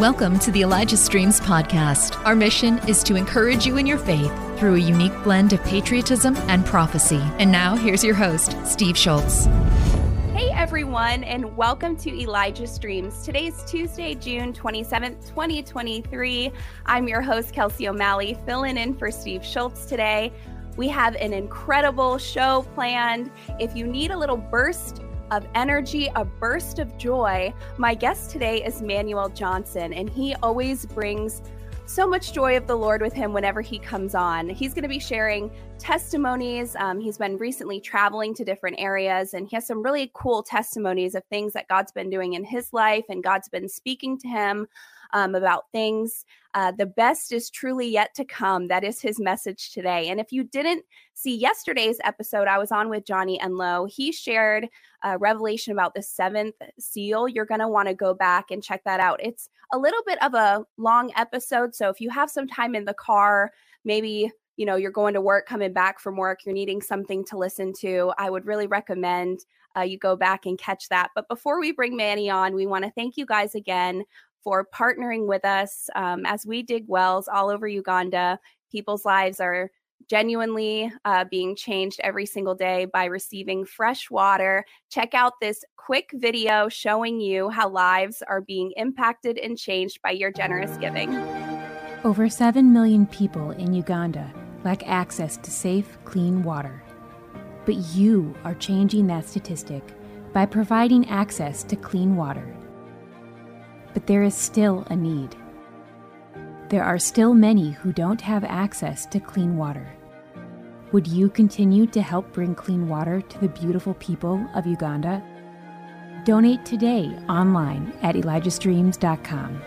Welcome to the Elijah Streams podcast. Our mission is to encourage you in your faith through a unique blend of patriotism and prophecy. And now, here's your host, Steve Schultz. Hey everyone, and welcome to Elijah Streams. Today's Tuesday, June 27th, 2023. I'm your host, Kelsey O'Malley, filling in for Steve Schultz today. We have an incredible show planned. If you need a little burst of energy, a burst of joy. My guest today is Manuel Johnson, and he always brings so much joy of the Lord with him whenever he comes on. He's going to be sharing testimonies. Um, he's been recently traveling to different areas, and he has some really cool testimonies of things that God's been doing in his life, and God's been speaking to him um, about things. Uh, the best is truly yet to come. That is his message today. And if you didn't see yesterday's episode, I was on with Johnny Enlow. He shared a revelation about the seventh seal. You're going to want to go back and check that out. It's a little bit of a long episode. So if you have some time in the car, maybe you know you're going to work coming back from work you're needing something to listen to i would really recommend uh, you go back and catch that but before we bring manny on we want to thank you guys again for partnering with us um, as we dig wells all over Uganda. People's lives are genuinely uh, being changed every single day by receiving fresh water. Check out this quick video showing you how lives are being impacted and changed by your generous giving. Over 7 million people in Uganda lack access to safe, clean water. But you are changing that statistic by providing access to clean water but there is still a need. There are still many who don't have access to clean water. Would you continue to help bring clean water to the beautiful people of Uganda? Donate today online at ElijahStreams.com.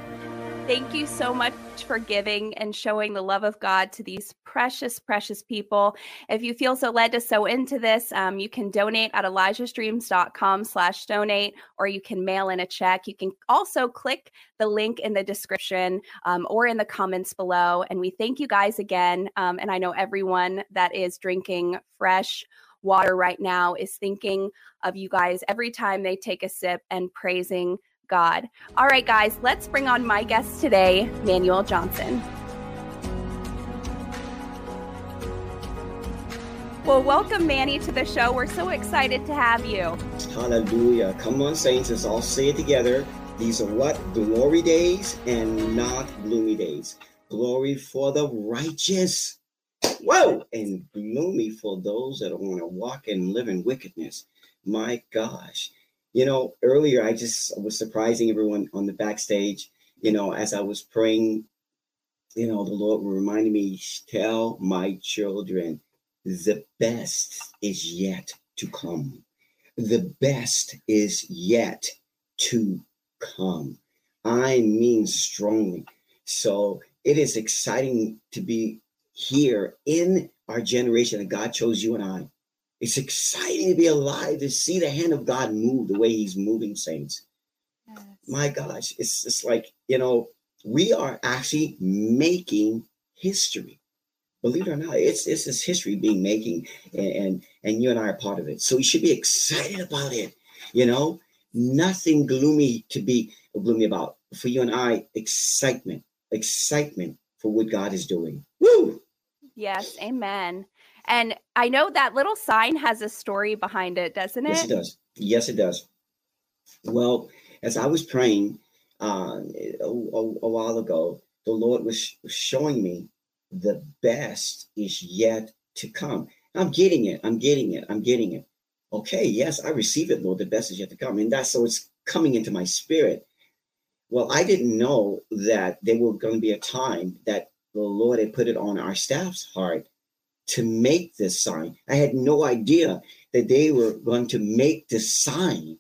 Thank you so much for giving and showing the love of God to these precious, precious people. If you feel so led to sow into this, um, you can donate at elijahstreams.com slash donate, or you can mail in a check. You can also click the link in the description um, or in the comments below. And we thank you guys again. Um, and I know everyone that is drinking fresh water right now is thinking of you guys every time they take a sip and praising God. All right, guys, let's bring on my guest today, Manuel Johnson. Well, welcome, Manny, to the show. We're so excited to have you. Hallelujah. Come on, saints. Let's all say it together. These are what? Glory days and not gloomy days. Glory for the righteous. Whoa! And gloomy for those that want to walk and live in wickedness. My gosh. You know, earlier I just was surprising everyone on the backstage. You know, as I was praying, you know, the Lord reminded me, tell my children, the best is yet to come. The best is yet to come. I mean strongly. So it is exciting to be here in our generation that God chose you and I it's exciting to be alive to see the hand of God move the way He's moving, saints. Yes. My gosh, it's just like, you know, we are actually making history. Believe it or not, it's it's this history being making, and, and and you and I are part of it. So we should be excited about it. You know, nothing gloomy to be gloomy about. For you and I, excitement, excitement for what God is doing. Woo! Yes, amen. And I know that little sign has a story behind it, doesn't it? Yes, it does. Yes, it does. Well, as I was praying uh, a, a, a while ago, the Lord was showing me the best is yet to come. I'm getting it. I'm getting it. I'm getting it. Okay, yes, I receive it, Lord. The best is yet to come. And that's so it's coming into my spirit. Well, I didn't know that there was going to be a time that the Lord had put it on our staff's heart to make this sign. I had no idea that they were going to make this sign.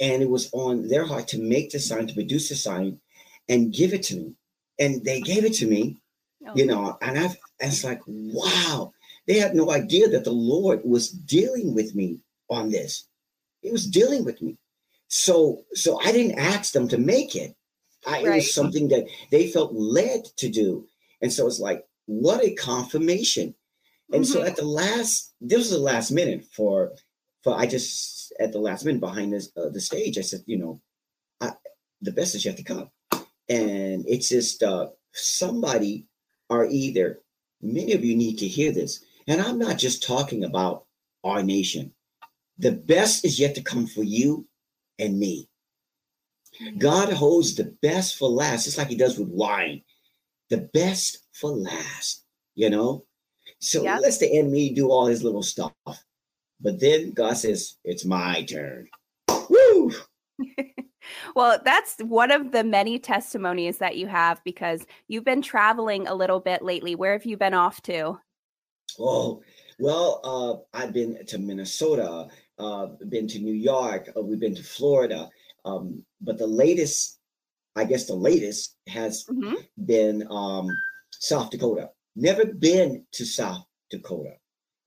And it was on their heart to make the sign, to produce the sign and give it to me. And they gave it to me, oh. you know, and I've, and it's like, wow, they had no idea that the Lord was dealing with me on this. He was dealing with me. So, so I didn't ask them to make it. I, right. It was something that they felt led to do. And so it's like, what a confirmation and mm-hmm. so at the last, this was the last minute for, for I just at the last minute behind this uh, the stage, I said, you know, I, the best is yet to come. And it's just uh, somebody are either, many of you need to hear this. And I'm not just talking about our nation. The best is yet to come for you and me. God holds the best for last, just like he does with wine. The best for last, you know? So Yep. he lets the enemy do all his little stuff. But then God says, It's my turn. Woo! Well, that's one of the many testimonies that you have because you've been traveling a little bit lately. Where have you been off to? Oh, well, uh, I've been to Minnesota, uh, been to New York, uh, we've been to Florida. Um, but the latest, I guess the latest has Mhm. been um, South Dakota. Never been to South Dakota.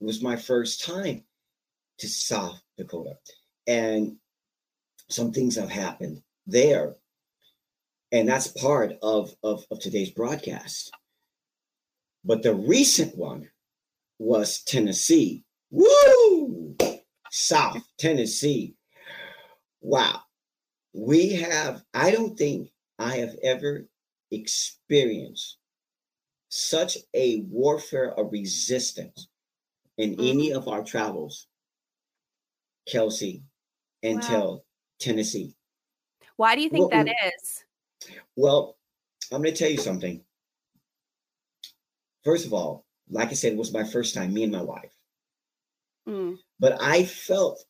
It was my first time to South Dakota. And some things have happened there. And that's part of, of, of today's broadcast. But the recent one was Tennessee. Woo! South Tennessee. Wow. We have, I don't think I have ever experienced such a warfare of resistance in any of our travels, Kelsey, until Tennessee. Why do you think Well, that is? Well, I'm going to tell you something. First of all, like I said, it was my first time, me and my wife. Mm, But I felt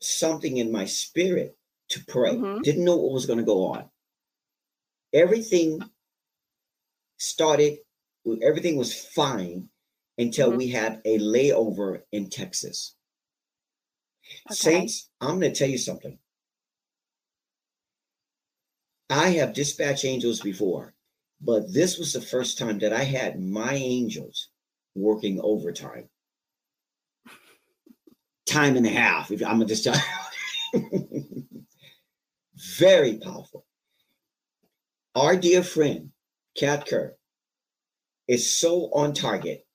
something in my spirit to pray. Mhm. Didn't know what was going to go on. Everything started, everything was fine until Mhm. we had a layover in Texas. Okay. Saints, I'm going to tell you something. I have dispatched angels before, but this was the first time that I had my angels working overtime. Time and a half, if I'm gonna just tell you. Very powerful. Our dear friend, Kat Kerr, is so on target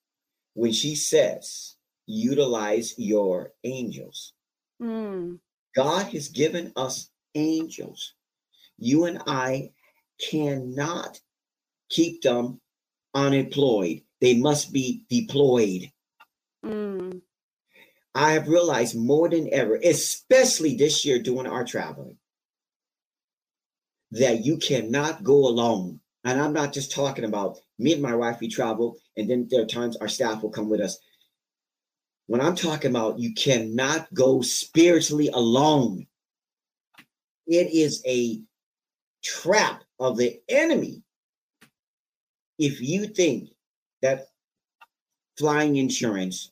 when she says, utilize your angels. Mm, God has given us angels. You and I cannot keep them unemployed. They must be deployed. mm, I have realized more than ever, especially this year doing our traveling, that you cannot go alone. And I'm not just talking about me and my wife, we travel, and then there are times our staff will come with us. When I'm talking about you cannot go spiritually alone, it is a trap of the enemy. If you think that flying insurance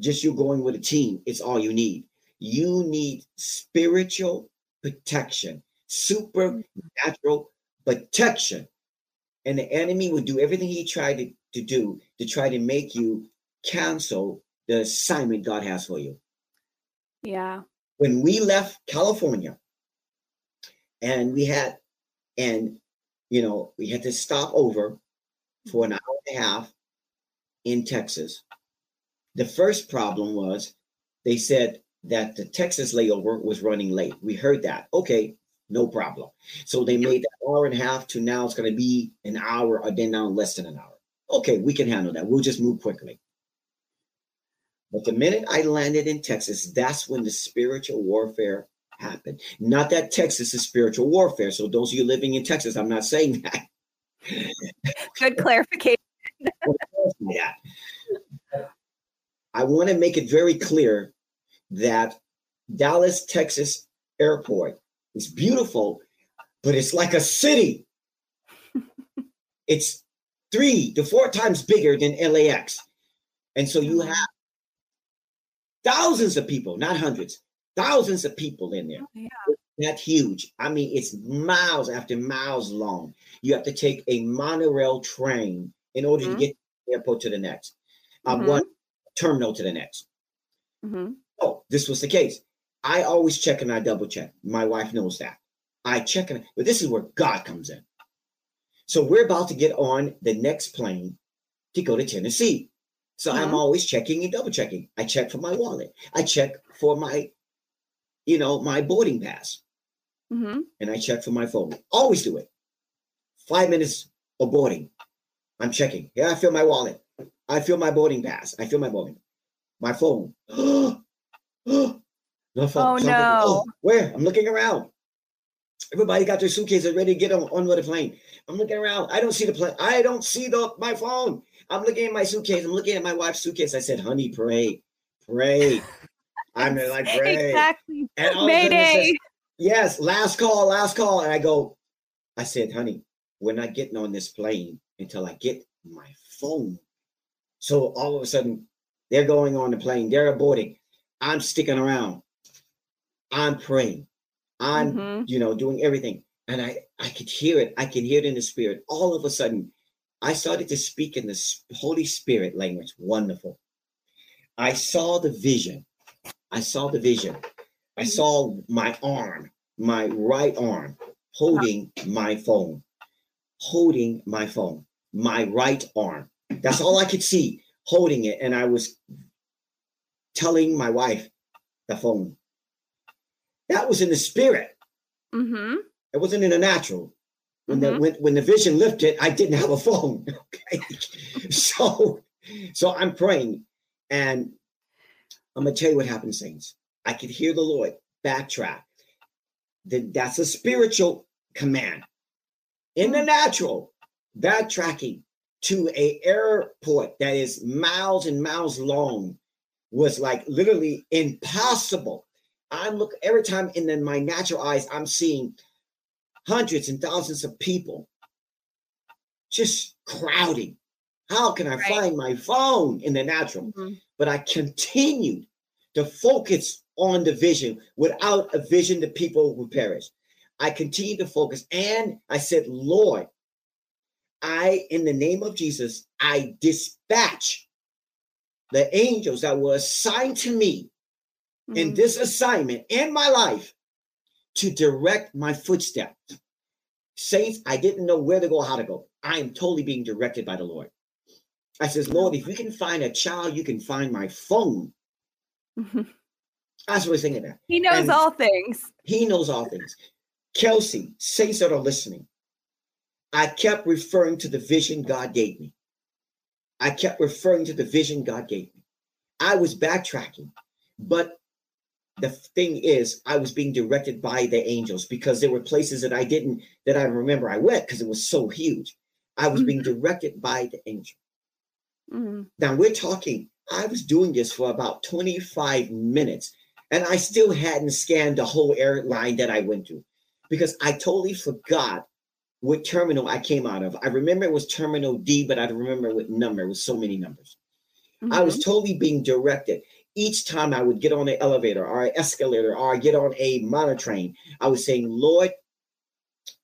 just you going with a team it's all you need. You need spiritual protection supernatural protection and the enemy will do everything he tried to, to do to try to make you cancel the assignment god has for you yeah. when we left California and we had, and you know, we had to stop over for an hour and a half in Texas. The first problem was they said that the Texas layover was running late. We heard that. Okay, no problem. So they made that hour and a half to now it's going to be an hour or then now less than an hour. Okay, we can handle that. We'll just move quickly. But the minute I landed in Texas, that's when the spiritual warfare happened. Not that Texas is spiritual warfare. So those of you living in Texas, I'm not saying that. Good clarification. that. I want to make it very clear that Dallas, Texas airport is beautiful, but it's like a city. it's three to four times bigger than LAX. And so you have thousands of people, not hundreds, thousands of people in there. Oh, yeah. That huge. I mean, it's miles after miles long. You have to take a monorail train in order Mhm. to get the airport to the next, uh, Mhm. one terminal to the next. hmm Oh, this was the case. I always check and I double check. My wife knows that. I check and but this is where God comes in. So we're about to get on the next plane to go to Tennessee. So I'm Mhm. always checking and double checking. I check for my wallet. I check for my, you know, my boarding pass. Mm-hmm. and I check for my phone. Always do it. Five minutes of boarding. I'm checking. Yeah, I feel my wallet. I feel my boarding pass. I feel my boarding. My phone. Oh, no phone. Oh, no. where? I'm looking around. Everybody got their suitcases ready to get on, on with the plane. I'm looking around. I don't see the plane. I don't see the my phone. I'm looking at my suitcase. I'm looking at my wife's suitcase. I said, honey, pray. Pray. I'm like, pray. Exactly. And all of a sudden it Mayday. says, Yes, last call, last call. And I go, I said, honey, we're not getting on this plane until I get my phone. So all of a sudden, they're going on the plane, they're boarding. I'm sticking around. I'm praying. I'm, Mhm. you know, doing everything. And I, I could hear it. I can hear it in the spirit. All of a sudden, I started to speak in the Holy Spirit language. Wonderful. I saw the vision. I saw the vision. I Mhm. saw my arm, my right arm, holding my phone, holding my phone, my right arm. That's all I could see, holding it. And I was telling my wife the phone. That was in the spirit. Mm-hmm. It wasn't in the natural. When the Mhm. when, when the vision lifted, I didn't have a phone. Okay. so so I'm praying. And I'm gonna tell you what happened, saints. I could hear the Lord backtrack. That that's a spiritual command. In the natural, backtracking to a airport that is miles and miles long was like literally impossible. I'm look every time in the, my natural eyes, I'm seeing hundreds and thousands of people just crowding. How can I Right. find my phone in the natural? Mhm. But I continued to focus on the vision. Without a vision, the people would perish. I continued to focus and I said, Lord, I, in the name of Jesus, I dispatch the angels that were assigned to me in Mhm. this assignment in my life to direct my footsteps. Saints, I didn't know where to go, how to go. I am totally being directed by the Lord. I says, Lord, if you can find a child, you can find my phone. Mhm. That's what I was thinking there. He knows And- all things. He knows all things. Kelsey, saints that are listening, I kept referring to the vision God gave me. I kept referring to the vision God gave me. I was backtracking, but the thing is, I was being directed by the angels because there were places that I didn't, that I remember I went because it was so huge. I was being directed by the angel. Mhm. Now we're talking, I was doing this for about 25 minutes and I still hadn't scanned the whole airline that I went to because I totally forgot what terminal I came out of. I remember it was terminal D, but I don't remember what number. It was so many numbers. I was totally being directed. Each time I would get on an elevator or an escalator or I get on a monotrain, I was saying, Lord,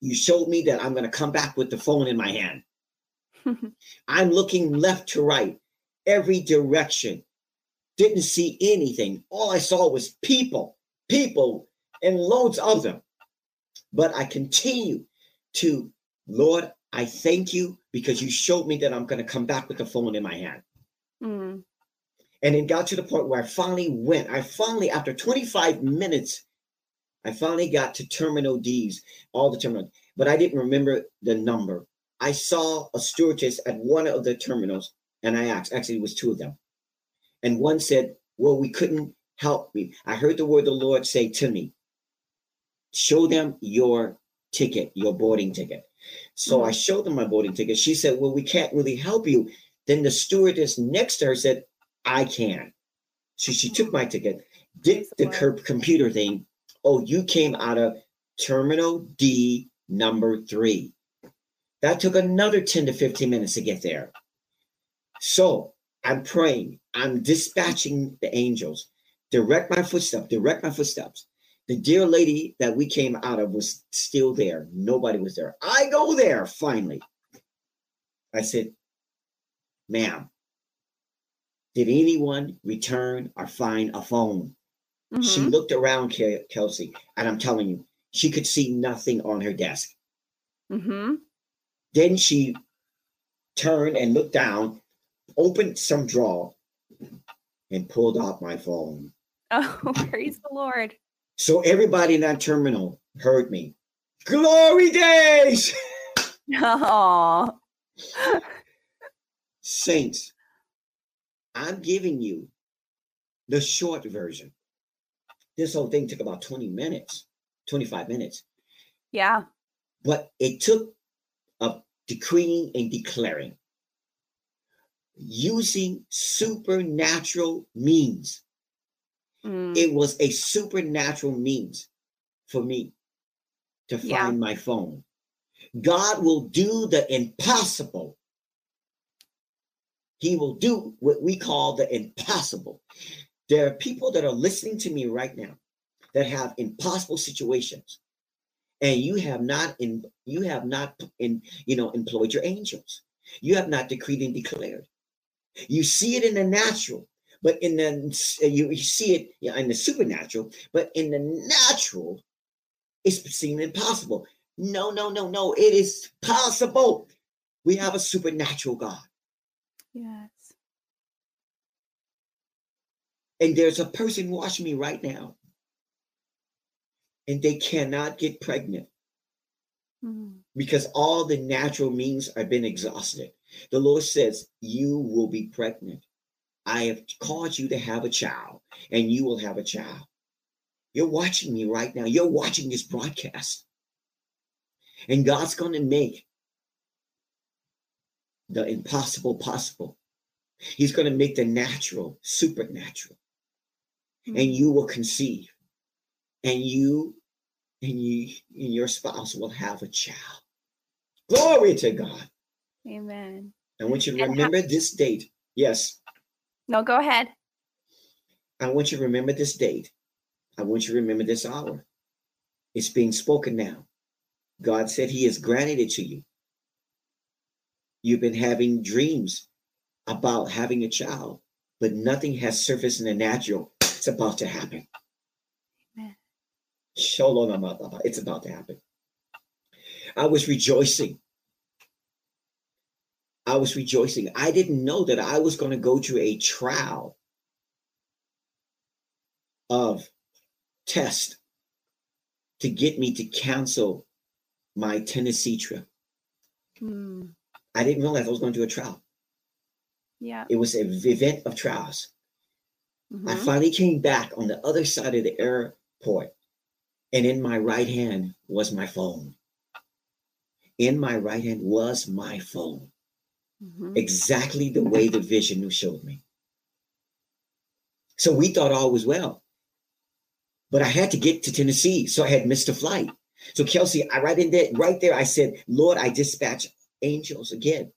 you showed me that I'm going to come back with the phone in my hand. I'm looking left to right, every direction. Didn't see anything. All I saw was people, people, and loads of them. But I continue to, Lord, I thank you because you showed me that I'm going to come back with the phone in my hand. Mhm. And it got to the point where I finally went. I finally, after 25 minutes, I finally got to Terminal D's, all the terminals, but I didn't remember the number. I saw a stewardess at one of the terminals, and I asked, actually, it was two of them. And one said, Well, we couldn't help me. I heard the word the Lord say to me, Show them your ticket, your boarding ticket. So I showed them my boarding ticket. She said, Well, we can't really help you. Then the stewardess next to her said, I can. So she took my mm-hmm. ticket, did the computer thing. Oh, you came out of terminal D number three. That took another 10 to 15 minutes to get there. So I'm praying, I'm dispatching the angels, direct my footsteps, direct my footsteps. The dear lady that we came out of was still there. Nobody was there. I go there finally. I said, ma'am, did anyone return or find a phone? She Mhm. looked around, Ke- Kelsey, and I'm telling you, she could see nothing on her desk. Mm-hmm. Then she turned and looked down, opened some drawer, and pulled out my phone. Oh, praise the Lord. So everybody in that terminal heard me. Glory days! Oh, Saints, I'm giving you the short version. This whole thing took about 20 minutes, 25 minutes, yeah. but it took a decreeing and declaring using supernatural means. Mm, It was a supernatural means for me to find Yeah. my phone. God will do the impossible. He will do what we call the impossible. There are people that are listening to me right now that have impossible situations, and you have not in you have not in you know employed your angels. You have not decreed and declared. You see it in the natural, but in the you, see it in the supernatural, but in the natural, it's seen impossible. No, no, no, no. It is possible. We have a supernatural God. Yes. And there's a person watching me right now, and they cannot get pregnant Mm, because all the natural means have been exhausted. The Lord says, You will be pregnant. I have caused you to have a child, and you will have a child. You're watching me right now. You're watching this broadcast. And God's going to make the impossible possible. He's going to make the natural supernatural. mm. and you will conceive and you and you and your spouse will have a child glory to god Amen. i want you to ha- remember this date yes No, go ahead. i want you to remember this date i want you to remember this hour it's being spoken now god said he has granted it to you you've been having dreams about having a child but nothing has surfaced in the natural it's about to happen Amen. It's about to happen. I was rejoicing. I was rejoicing. I didn't know that I was going to go through a trial of test to get me to cancel my Tennessee trip. Mm, I didn't realize I was going to do a trial. yeah. It was an event of trials. I mhm. finally came back on the other side of the airport, and in my right hand was my phone. In my right hand was my phone, Mhm. exactly the way the vision showed me. So we thought all was well. But I had to get to Tennessee, so I had missed a flight. So Kelsey, I right in there, right there, I said, Lord, I dispatch angels again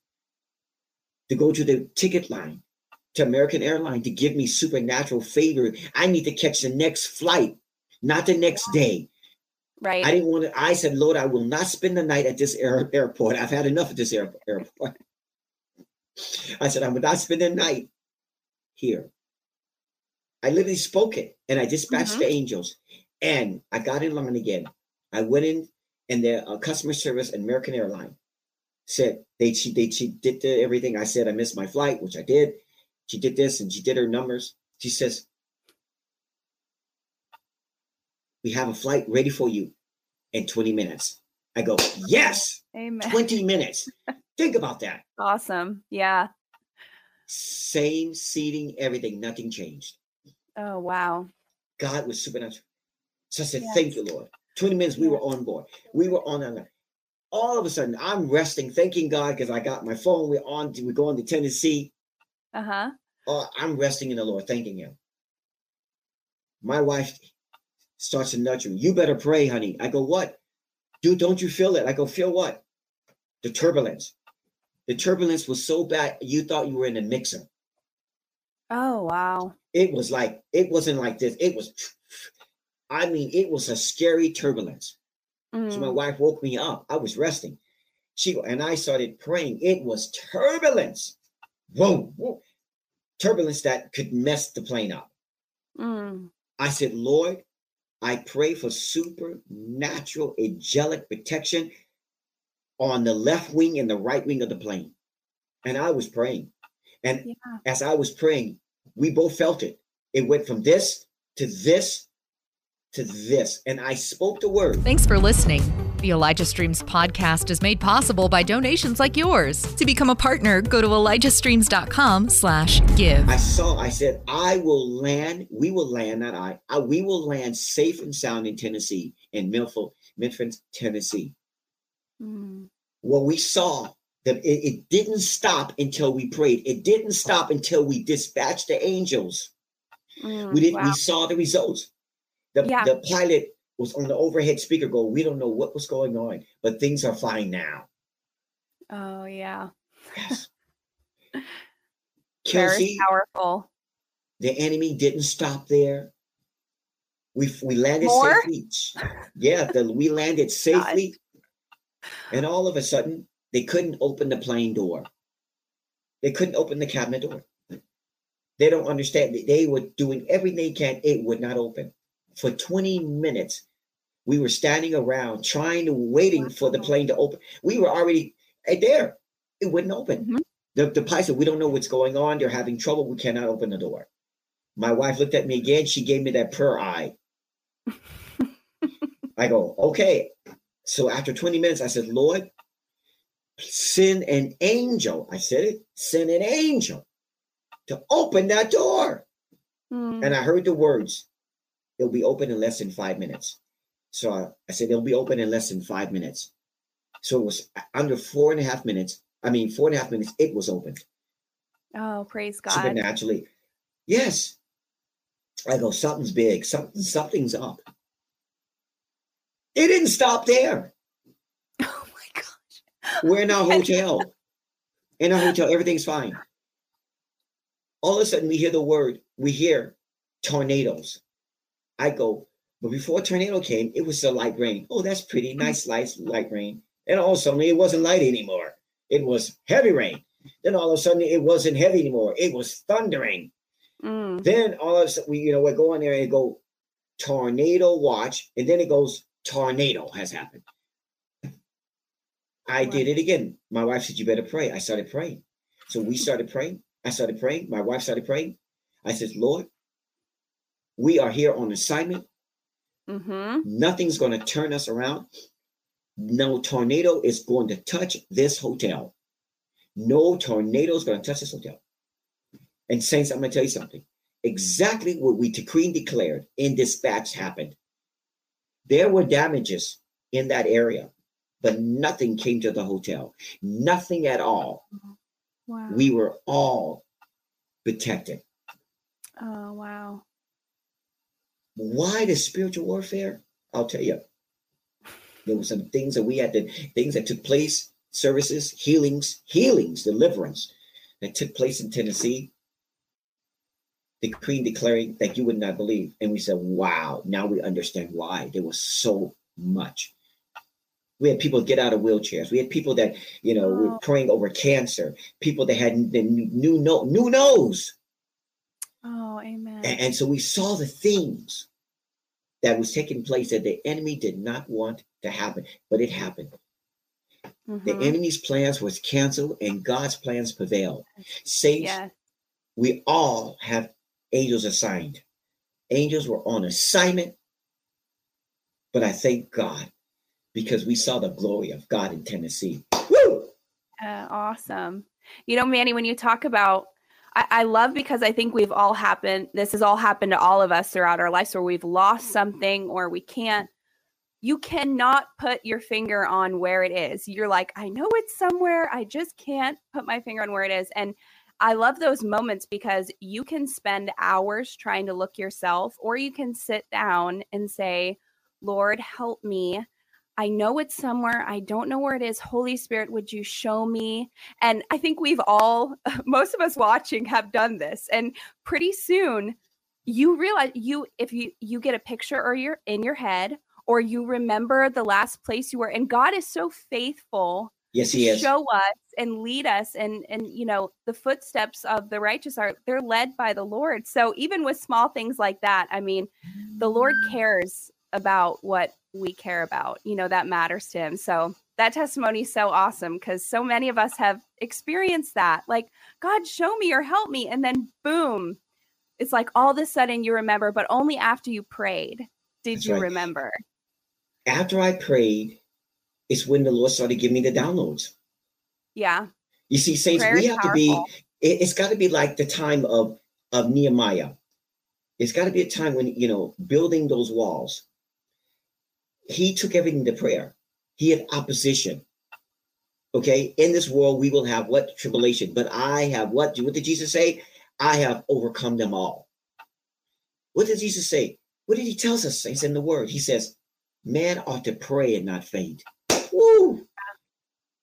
to go to the ticket line to American Airlines to give me supernatural favor. I need to catch the next flight, not the next day. Right. I didn't want to. I said, Lord, I will not spend the night at this air, airport. I've had enough of this air, airport. I said, I will not spend the night here. I literally spoke it and I dispatched Mhm. the angels and I got in line again. I went in and the uh, customer service at American Airline said they she they she did the, everything. I said I missed my flight, which I did. She did this and she did her numbers. She says, We have a flight ready for you in 20 minutes. I go, Yes, Amen. 20 minutes. Think about that. Awesome. Yeah. Same seating, everything, nothing changed. Oh, wow. God was supernatural. So I said, Yes. Thank you, Lord. 20 minutes, we were on board. We were on a all of a sudden, I'm resting, thanking God because I got my phone. We're on, we're going to Tennessee. Uh huh. Oh, I'm resting in the Lord, thanking Him. My wife starts to nudge me. You better pray, honey. I go, what? Dude, don't you feel it? I go, feel what? The turbulence. The turbulence was so bad, you thought you were in a mixer. Oh, wow. It was like, it wasn't like this. It was, I mean, it was a scary turbulence. So my Mm, wife woke me up. I was resting. She and I started praying. It was turbulence. Whoa, whoa. Turbulence that could mess the plane up. mm, I said, Lord, I pray for supernatural angelic protection on the left wing and the right wing of the plane. And I was praying. And yeah. as I was praying, we both felt it. It went from this to this to this, and I spoke the word. Thanks for listening. The Elijah Streams podcast is made possible by donations like yours. To become a partner, go to elijahstreams.com slash give. I saw, I said, I will land, we will land, not I, I we will land safe and sound in Tennessee, in Milford, Memphis, Tennessee. Mm. What we saw, that it, it didn't stop until we prayed. It didn't stop until we dispatched the angels. Mm, We didn't, wow. we saw the results. The, Yeah. the pilot was on the overhead speaker go, we don't know what was going on, but things are fine now. Oh yeah. Yes. Very powerful. the enemy didn't stop there. We we landed More? safely. Yeah, the, we landed safely, and all of a sudden they couldn't open the plane door. They couldn't open the cabinet door. They don't understand. That they were doing everything they can. It would not open. For 20 minutes, we were standing around trying to waiting for the plane to open. We were already there. It wouldn't open. Mhm. The, the pilot said, We don't know what's going on. They're having trouble. We cannot open the door. My wife looked at me again. She gave me that prayer eye. I go, Okay. So after 20 minutes, I said, Lord, send an angel. I said it, send an angel to open that door. Mm. And I heard the words, it'll be open in less than five minutes. So I, I said, it'll be open in less than five minutes. So it was uh, under four and a half minutes. I mean, four and a half minutes, it was open Oh, praise God. supernaturally. Yes. I go, something's big, something, something's up. It didn't stop there. Oh my gosh. We're in our hotel. In our hotel, everything's fine. All of a sudden, we hear the word, we hear tornadoes. I go, but before tornado came, it was a light rain. Oh, that's pretty. Nice light, light rain. And all of a sudden, it wasn't light anymore. It was heavy rain. Then all of a sudden, it wasn't heavy anymore. It was thundering. Mm. Then all of a sudden, we, you know, we go in there and go tornado watch, and then it goes tornado has happened. I Wow. did it again. My wife said, You better pray. I started praying. So we started praying. I started praying. My wife started praying. I said, Lord, we are here on assignment. Mm-hmm. Nothing's going to turn us around. No tornado is going to touch this hotel. No tornado is going to touch this hotel. And saints, I'm going to tell you something. Exactly what we decree and declared in dispatch happened. There were damages in that area, but nothing came to the hotel. Nothing at all. Wow. We were all protected. oh wow. Why the spiritual warfare? I'll tell you. There were some things that we had to, things that took place, services, healings, healings, deliverance that took place in Tennessee. The queen declaring that you would not believe. And we said, wow, now we understand why. There was so much. We had people get out of wheelchairs. We had people that, you know, we were praying over cancer, people that had the new, no, new nose. Oh, amen. A- And, so we saw the things that was taking place that the enemy did not want to happen, but it happened. The Mhm. enemy's plans was canceled and God's plans prevailed. Saints, Yes. we all have angels assigned. Angels were on assignment, but I thank God because we saw the glory of God in Tennessee. Woo! Uh, awesome. You know, Manny, when you talk about, I, love because I think we've all happened, this has all happened to all of us throughout our lives where we've lost something or we can't, you cannot put your finger on where it is. You're like, I know it's somewhere. I just can't put my finger on where it is. And I love those moments because you can spend hours trying to look yourself, or you can sit down and say, Lord, help me. I know it's somewhere. I don't know where it is. Holy Spirit, would you show me? And I think we've all, most of us watching, have done this. And pretty soon, you realize you if you you get a picture or you're in your head or you remember the last place you were and god is so faithful Yes, to he is. show us and lead us and and you know the footsteps of the righteous are they're led by the lord so even with small things like that i mean the lord mm. cares about what we care about you know that matters to him so that testimony is so awesome because so many of us have experienced that like god show me or help me and then boom it's like all of a sudden you remember but only after you prayed did That's you right. remember? After I prayed, it's when the Lord started giving me the downloads. Yeah. You see, saints, Prayer we have powerful. to be. It, it's got to be like the time of of Nehemiah. It's got to be a time when you know building those walls. He took everything to prayer. He had opposition. Okay, in this world we will have what tribulation, but I have what? What did Jesus say? I have overcome them all. What did Jesus say? What did he tell us? It's in the word. He says, man ought to pray and not faint. Woo!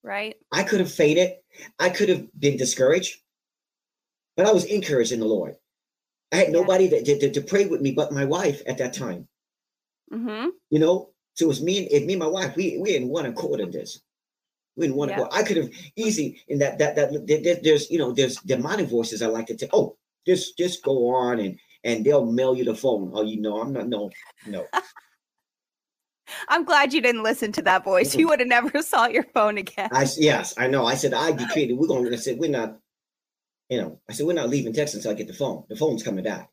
Right. I could have fainted. I could have been discouraged, but I was encouraged in the Lord. I had yeah. nobody that to, to, pray with me but my wife at that time. Mm-hmm. You know, so it was me and, me and my wife. We we didn't want to accord in this. We in one yeah. accord. I could have easy in that that that there's you know there's demonic voices I like to tell. Oh, just just go on and and they'll mail you the phone. Oh, you know, I'm not no no. I'm glad you didn't listen to that voice. You would have never saw your phone again. I yes, I know. I said I decreed it. We're going. I said we're not. You know, I said we're not leaving Texas until I get the phone. The phone's coming back.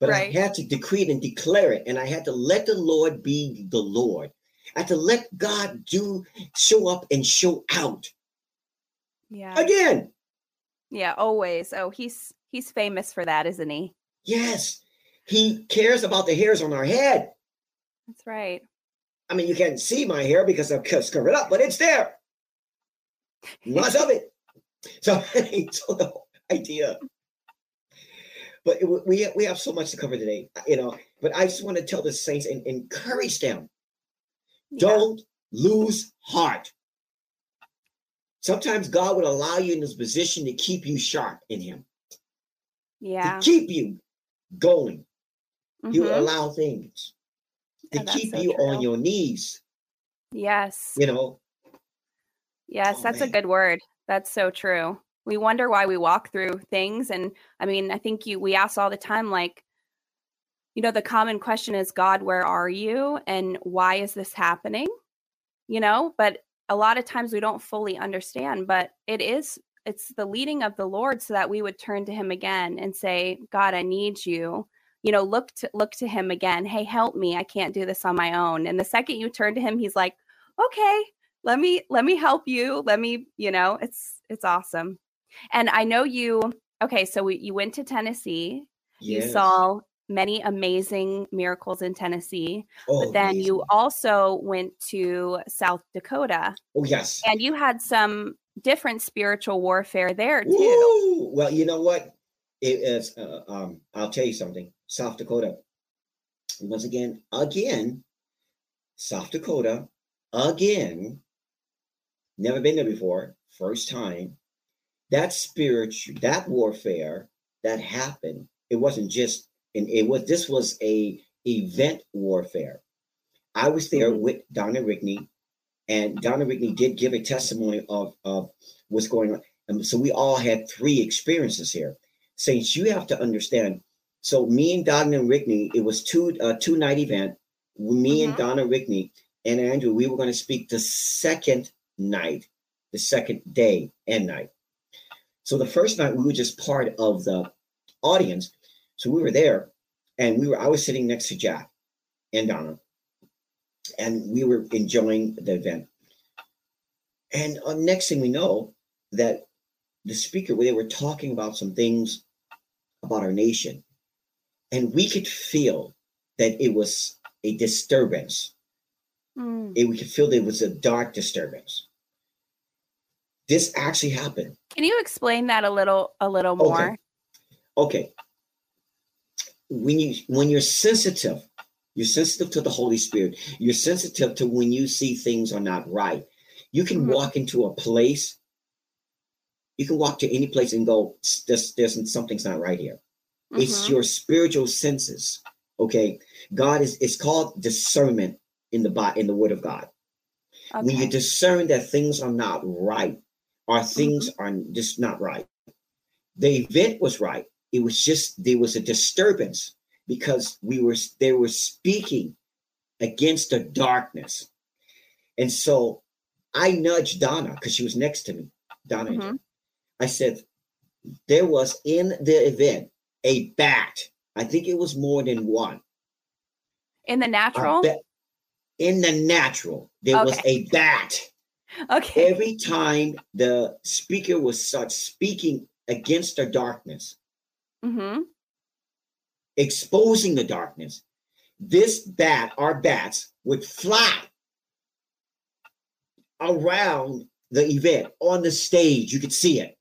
But right. I had to decree it and declare it, and I had to let the Lord be the Lord. I had to let God do show up and show out. Yeah. Again. Yeah, always. Oh, he's he's famous for that, isn't he? Yes. He cares about the hairs on our head. That's right. I mean, you can't see my hair because I've covered it up, but it's there. Lots of it. So, so the idea. But it, we we have so much to cover today, you know. But I just want to tell the saints and encourage them. Yeah. Don't lose heart. Sometimes God would allow you in this position to keep you sharp in Him. Yeah. To keep you going. Mm-hmm. He will allow things to keep so you true. on your knees. Yes. You know. Yes, oh, that's man. a good word. That's so true. We wonder why we walk through things and I mean, I think you we ask all the time like you know, the common question is God, where are you? And why is this happening? You know, but a lot of times we don't fully understand, but it is it's the leading of the Lord so that we would turn to him again and say, God, I need you. You know look to look to him again hey help me i can't do this on my own. And the second you turn to him he's like okay let me let me help you let me you know it's it's awesome and i know you okay so we, you went to tennessee yes. you saw many amazing miracles in tennessee oh, but then amazing. you also went to south dakota oh yes and you had some different spiritual warfare there too Ooh, well you know what it is uh, um i'll tell you something South Dakota. Once again, again, South Dakota, again, never been there before, first time. That spiritual, that warfare that happened, it wasn't just, and it was, this was a event warfare. I was there mm-hmm. with Donna Rigney, and Donna Rigney did give a testimony of, of what's going on. And so we all had three experiences here. Saints, you have to understand so me and Donna Rigney, it was two uh, two night event. Me mm-hmm. and Donna Rigney and Andrew, we were going to speak the second night, the second day and night. So the first night we were just part of the audience. So we were there, and we were. I was sitting next to Jack and Donna, and we were enjoying the event. And uh, next thing we know, that the speaker they were talking about some things about our nation and we could feel that it was a disturbance. Mm. It, we could feel that it was a dark disturbance. This actually happened. Can you explain that a little a little more? Okay. okay. When you when you're sensitive, you're sensitive to the Holy Spirit. You're sensitive to when you see things are not right. You can mm-hmm. walk into a place. You can walk to any place and go, "There's, there's something's not right here." Mm-hmm. It's your spiritual senses. Okay. God is it's called discernment in the in the word of God. Okay. When you discern that things are not right, or things mm-hmm. are just not right. The event was right. It was just there was a disturbance because we were they were speaking against the darkness. And so I nudged Donna because she was next to me. Donna, mm-hmm. I said, there was in the event a bat. I think it was more than one. In the natural? Ba- in the natural, there okay. was a bat. Okay. Every time the speaker was such speaking against the darkness, mm-hmm. exposing the darkness, this bat, our bats, would fly around the event on the stage. You could see it.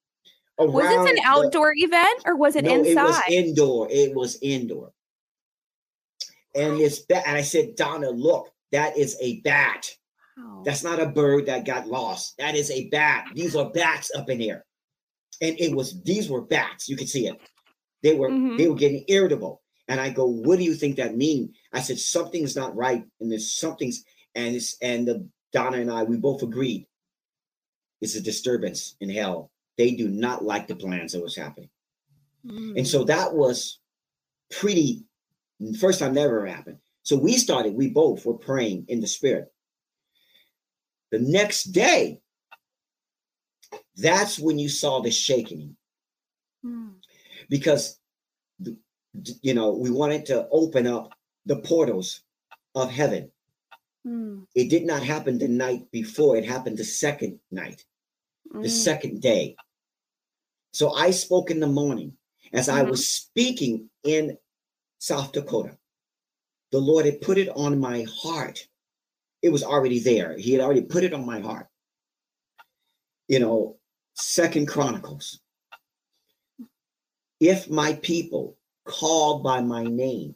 Was this an outdoor the, event or was it no, inside? It was indoor. It was indoor. And it's bat. And I said, Donna, look, that is a bat. Wow. That's not a bird that got lost. That is a bat. These are bats up in here. And it was these were bats. You could see it. They were mm-hmm. they were getting irritable. And I go, what do you think that mean? I said, something's not right. And there's something's and it's and the Donna and I, we both agreed it's a disturbance in hell. They do not like the plans that was happening. Mm. And so that was pretty first time that ever happened. So we started, we both were praying in the spirit. The next day, that's when you saw the shaking. Mm. Because you know, we wanted to open up the portals of heaven. Mm. It did not happen the night before, it happened the second night, mm. the hmm. second day. So I spoke in the morning as mm-hmm. I was speaking in South Dakota. The Lord had put it on my heart. It was already there. He had already put it on my heart. You know, Second Chronicles. If my people called by my name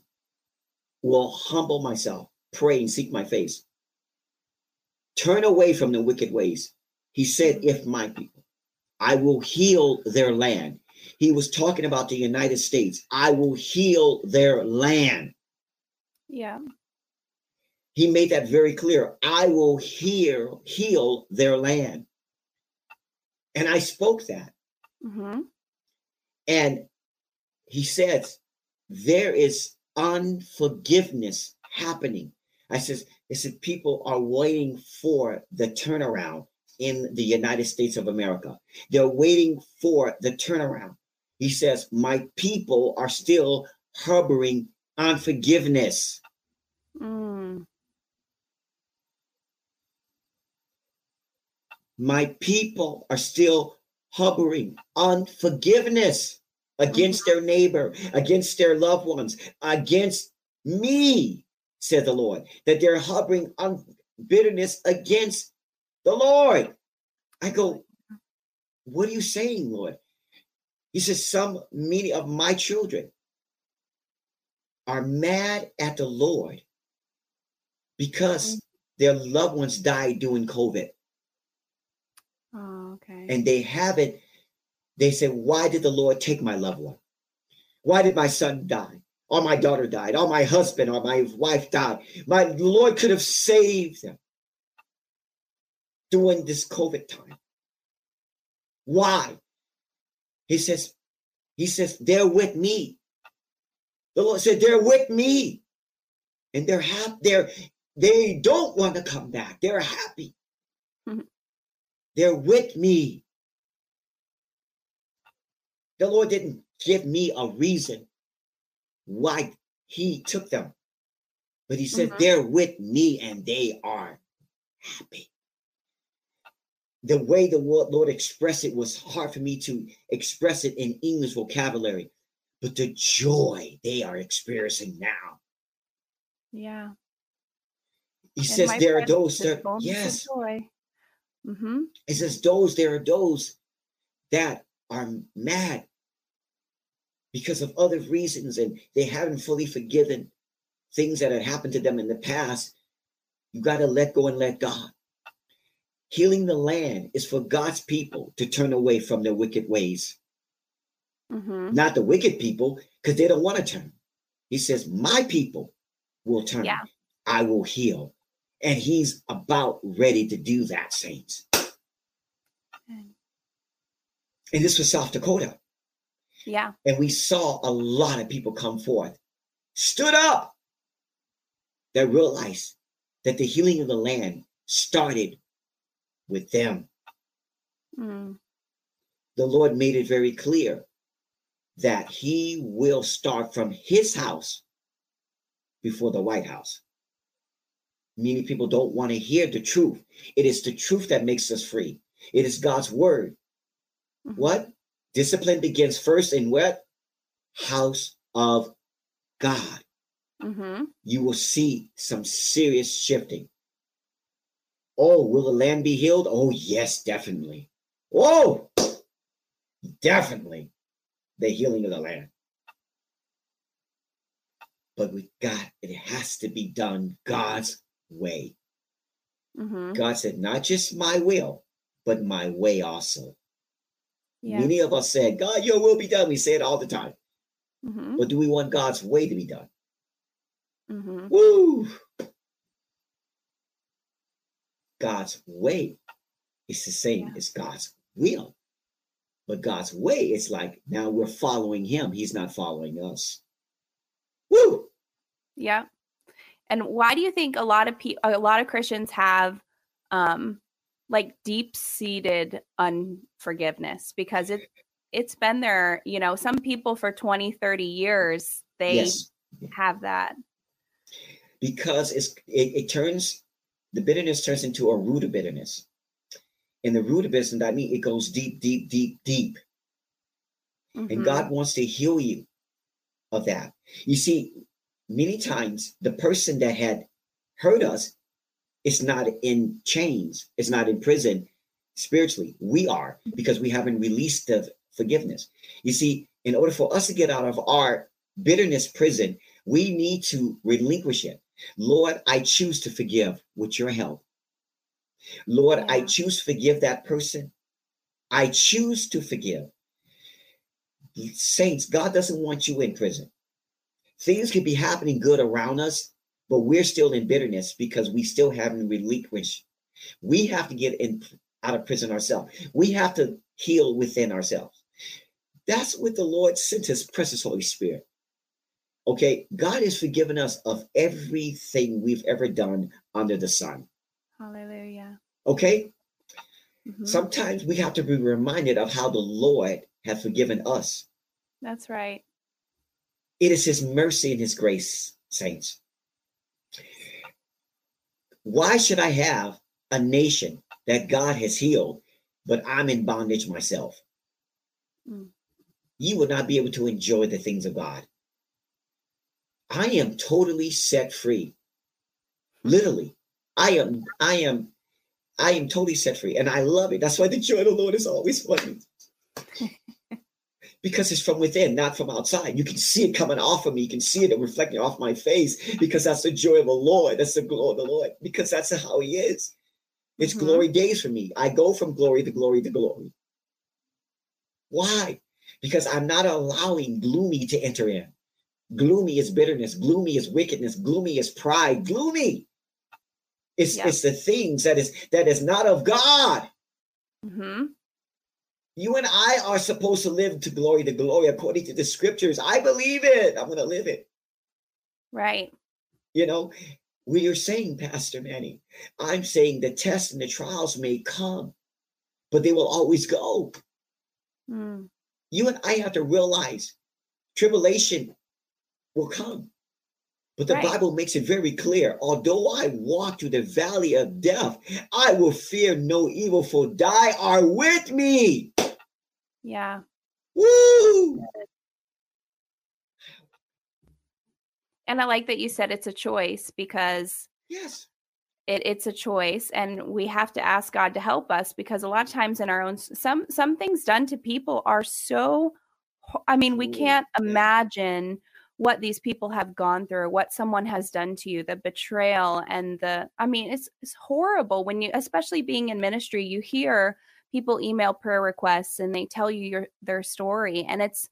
will humble myself, pray, and seek my face. Turn away from the wicked ways. He said, If my people, I will heal their land. He was talking about the United States. I will heal their land. Yeah. He made that very clear. I will heal, heal their land. And I spoke that. Mm-hmm. And he says there is unforgiveness happening. I says, I said people are waiting for the turnaround in the United States of America. They're waiting for the turnaround. He says, My people are still harboring unforgiveness. Mm. My people are still harboring unforgiveness against their neighbor, against their loved ones, against me, said the Lord, that they're harboring on bitterness against the Lord. I go, what are you saying, Lord? He says, some many of my children are mad at the Lord because mm-hmm. their loved ones died during COVID. Oh, okay. And they haven't they say, Why did the Lord take my loved one? Why did my son die? Or my daughter died, or my husband or my wife died. My Lord could have saved them during this COVID time. Why? He says, He says, they're with me. The Lord said, They're with me. And they're happy. They're they don't want to come back. They're happy. They're with me. The Lord didn't give me a reason why He took them, but He said, mm-hmm. They're with me and they are happy. The way the Lord expressed it was hard for me to express it in English vocabulary, but the joy they are experiencing now. Yeah. He and says there are those that yes. Joy. Mm-hmm. It says those there are those that are mad because of other reasons and they haven't fully forgiven things that had happened to them in the past, you got to let go and let God. Healing the land is for God's people to turn away from their wicked ways. Mm-hmm. Not the wicked people, because they don't want to turn. He says, My people will turn. Yeah. I will heal. And he's about ready to do that, saints. And this was South Dakota. Yeah. And we saw a lot of people come forth, stood up, that realized that the healing of the land started with them. Mm. The Lord made it very clear that He will start from His house before the White House. Many people don't want to hear the truth. It is the truth that makes us free. It is God's word. Mm-hmm. What? Discipline begins first in what? House of God. Mm-hmm. You will see some serious shifting. Oh, will the land be healed? Oh, yes, definitely. Whoa, definitely the healing of the land. But we got it has to be done God's way. Mm-hmm. God said, not just my will, but my way also. Yeah. Many of us said, God, your will be done. We say it all the time. Mm-hmm. But do we want God's way to be done? Mm-hmm. Woo! God's way is the same yeah. as God's will. But God's way is like now we're following him. He's not following us. Woo! Yeah. And why do you think a lot of people a lot of Christians have um like deep-seated unforgiveness because it it's been there, you know, some people for 20, 30 years they yes. have that. Because it's it, it turns the bitterness turns into a root of bitterness. And the root of bitterness, that means it goes deep, deep, deep, deep. Mm-hmm. And God wants to heal you of that. You see, many times the person that had hurt us is not in chains, it's not in prison spiritually. We are because we haven't released the forgiveness. You see, in order for us to get out of our bitterness prison, we need to relinquish it. Lord, I choose to forgive with your help. Lord, I choose to forgive that person. I choose to forgive. Saints, God doesn't want you in prison. Things could be happening good around us, but we're still in bitterness because we still haven't relinquished. We have to get in out of prison ourselves. We have to heal within ourselves. That's what the Lord sent his precious Holy Spirit. Okay, God has forgiven us of everything we've ever done under the sun. Hallelujah. Okay? Mm-hmm. Sometimes we have to be reminded of how the Lord has forgiven us. That's right. It is his mercy and his grace, saints. Why should I have a nation that God has healed, but I'm in bondage myself? Mm. You will not be able to enjoy the things of God. I am totally set free. Literally. I am, I am, I am totally set free. And I love it. That's why the joy of the Lord is always funny. because it's from within, not from outside. You can see it coming off of me. You can see it reflecting off my face because that's the joy of the Lord. That's the glory of the Lord because that's how He is. It's mm-hmm. glory days for me. I go from glory to glory to glory. Why? Because I'm not allowing gloomy to enter in. Gloomy is bitterness. Gloomy is wickedness. Gloomy is pride. Gloomy. It's yeah. it's the things that is that is not of God. Mm-hmm. You and I are supposed to live to glory to glory according to the scriptures. I believe it. I'm going to live it. Right. You know, we are saying, Pastor Manny, I'm saying the tests and the trials may come, but they will always go. Mm. You and I have to realize tribulation will come. But the right. Bible makes it very clear. Although I walk through the valley of death, I will fear no evil, for thy are with me. Yeah. Woo! And I like that you said it's a choice because yes, it, it's a choice, and we have to ask God to help us because a lot of times in our own some some things done to people are so. I mean, we can't imagine what these people have gone through, what someone has done to you, the betrayal and the I mean, it's it's horrible when you especially being in ministry, you hear people email prayer requests and they tell you your their story and it's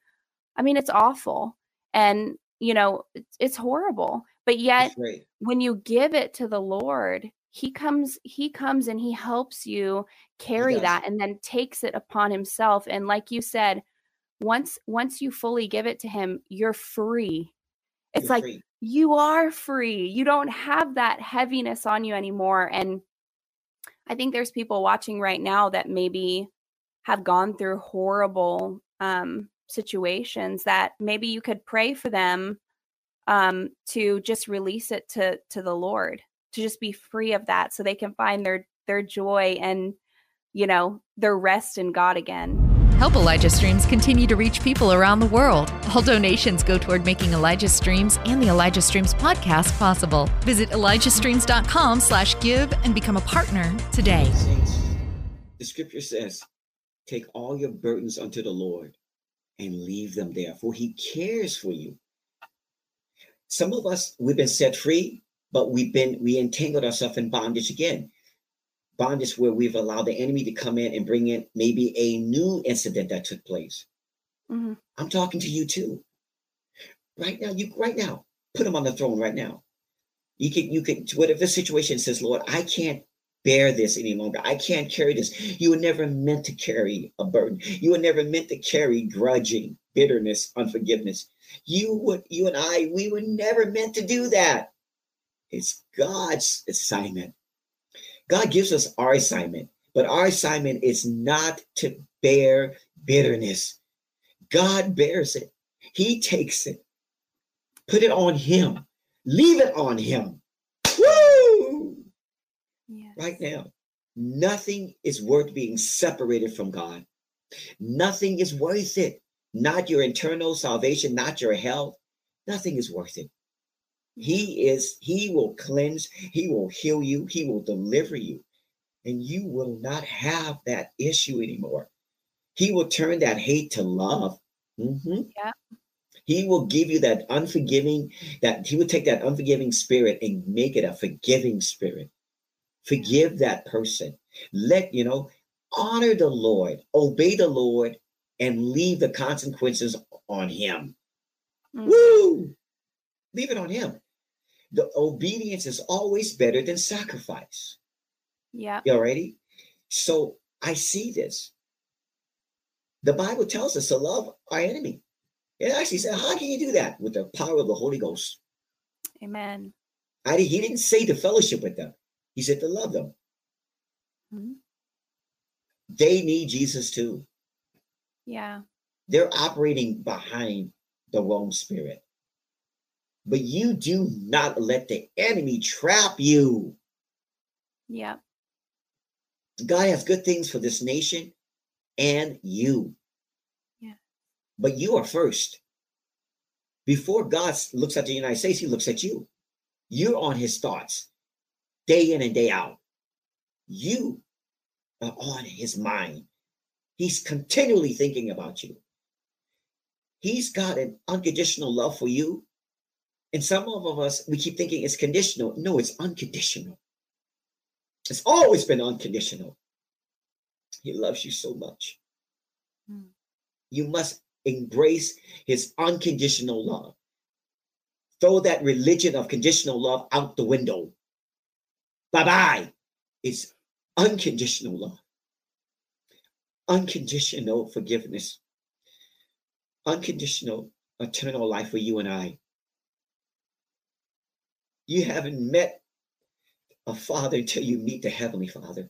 I mean, it's awful. And you know, it's, it's horrible. But yet right. when you give it to the Lord, he comes he comes and he helps you carry that and then takes it upon himself and like you said once once you fully give it to him you're free it's you're like free. you are free you don't have that heaviness on you anymore and i think there's people watching right now that maybe have gone through horrible um situations that maybe you could pray for them um, to just release it to to the Lord, to just be free of that, so they can find their their joy and you know their rest in God again. Help Elijah Streams continue to reach people around the world. All donations go toward making Elijah Streams and the Elijah Streams podcast possible. Visit ElijahStreams.com slash give and become a partner today. The scripture says, take all your burdens unto the Lord and leave them there, for he cares for you. Some of us, we've been set free, but we've been, we entangled ourselves in bondage again bondage where we've allowed the enemy to come in and bring in maybe a new incident that took place. Mm-hmm. I'm talking to you too. Right now, you right now, put him on the throne right now. You can, you can, whatever the situation says, Lord, I can't bear this any longer. I can't carry this. You were never meant to carry a burden. You were never meant to carry grudging, bitterness, unforgiveness. You would, you and I, we were never meant to do that. It's God's assignment. God gives us our assignment, but our assignment is not to bear bitterness. God bears it, He takes it. Put it on Him, leave it on Him. Woo! Yes. Right now, nothing is worth being separated from God. Nothing is worth it. Not your internal salvation, not your health. Nothing is worth it. He is, he will cleanse, he will heal you, he will deliver you, and you will not have that issue anymore. He will turn that hate to love. Mhm. Yeah. He will give you that unforgiving, that he will take that unforgiving spirit and make it a forgiving spirit. Forgive that person. Let, you know, honor the Lord, obey the Lord, and leave the consequences on him. Mm. Woo! Leave it on him. The obedience is always better than sacrifice. Yeah. You already? So I see this. The Bible tells us to love our enemy. It actually said, How can you do that? With the power of the Holy Ghost. Amen. I, he didn't say to fellowship with them, he said to love them. Mhm. They need Jesus too. Yeah. They're operating behind the wrong spirit. But you do not let the enemy trap you. Yeah. God has good things for this nation and you. Yeah. But you are first. Before God looks at the United States, he looks at you. You're on his thoughts day in and day out. You are on his mind. He's continually thinking about you. He's got an unconditional love for you. And some of us, we keep thinking it's conditional. No, it's unconditional. It's always been unconditional. He loves you so much. Mm. You must embrace his unconditional love. Throw that religion of conditional love out the window. Bye bye. It's unconditional love, unconditional forgiveness, unconditional eternal life for you and I. You haven't met a father until you meet the heavenly father.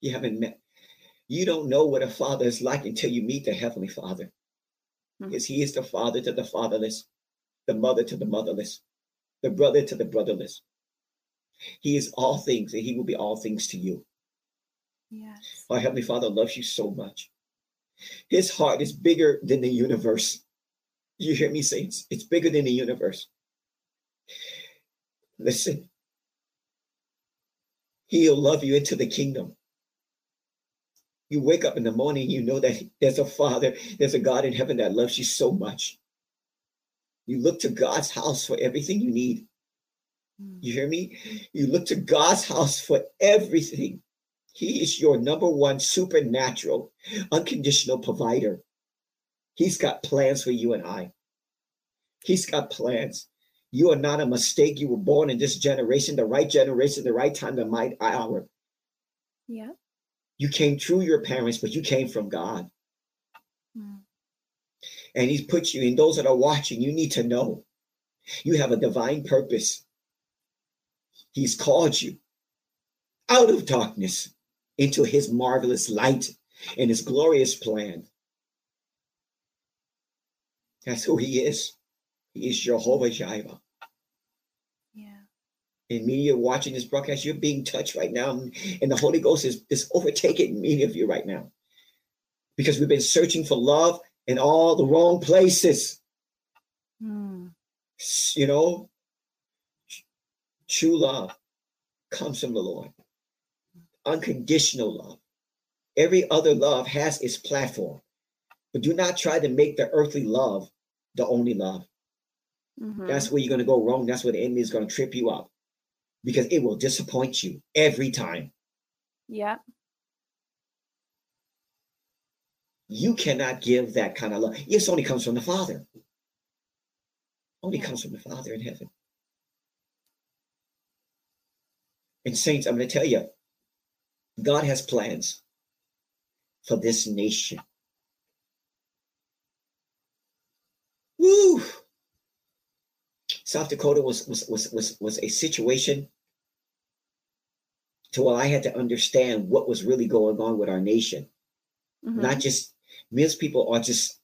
You haven't met, you don't know what a father is like until you meet the heavenly father. Mhm. Because he is the father to the fatherless, the mother to the motherless, the brother to the brotherless. He is all things, and he will be all things to you. Yes. Our Heavenly Father loves you so much. His heart is bigger than the universe. You hear me, saints? It's bigger than the universe. Listen, He'll love you into the kingdom. You wake up in the morning, you know that there's a Father, there's a God in heaven that loves you so much. You look to God's house for everything you need. Mm. You hear me? You look to God's house for everything. He is your number one supernatural, unconditional provider. He's got plans for you and I. He's got plans. You are not a mistake. You were born in this generation, the right generation, the right time, the right hour. Yeah. You came through your parents, but you came from God. Mm. And He's put you in those that are watching. You need to know you have a divine purpose. He's called you out of darkness into His marvelous light and His glorious plan. That's who He is. He is Jehovah Jireh. Yeah. In media watching this broadcast, you're being touched right now, and the Holy Ghost is, is overtaking many of you right now. Because we've been searching for love in all the wrong places. Mm. You know, true love comes from the Lord. Unconditional love. Every other love has its platform, but do not try to make the earthly love the only love. Mhm. That's where you're going to go wrong. That's where the enemy is going to trip you up because it will disappoint you every time. Yeah. You cannot give that kind of love. This only comes from the Father. Only Yeah. comes from the Father in heaven. And saints, I'm going to tell you, God has plans for this nation. Woo! South Dakota was was was was, was a situation to where I had to understand what was really going on with our nation. Mhm. Not just most people are just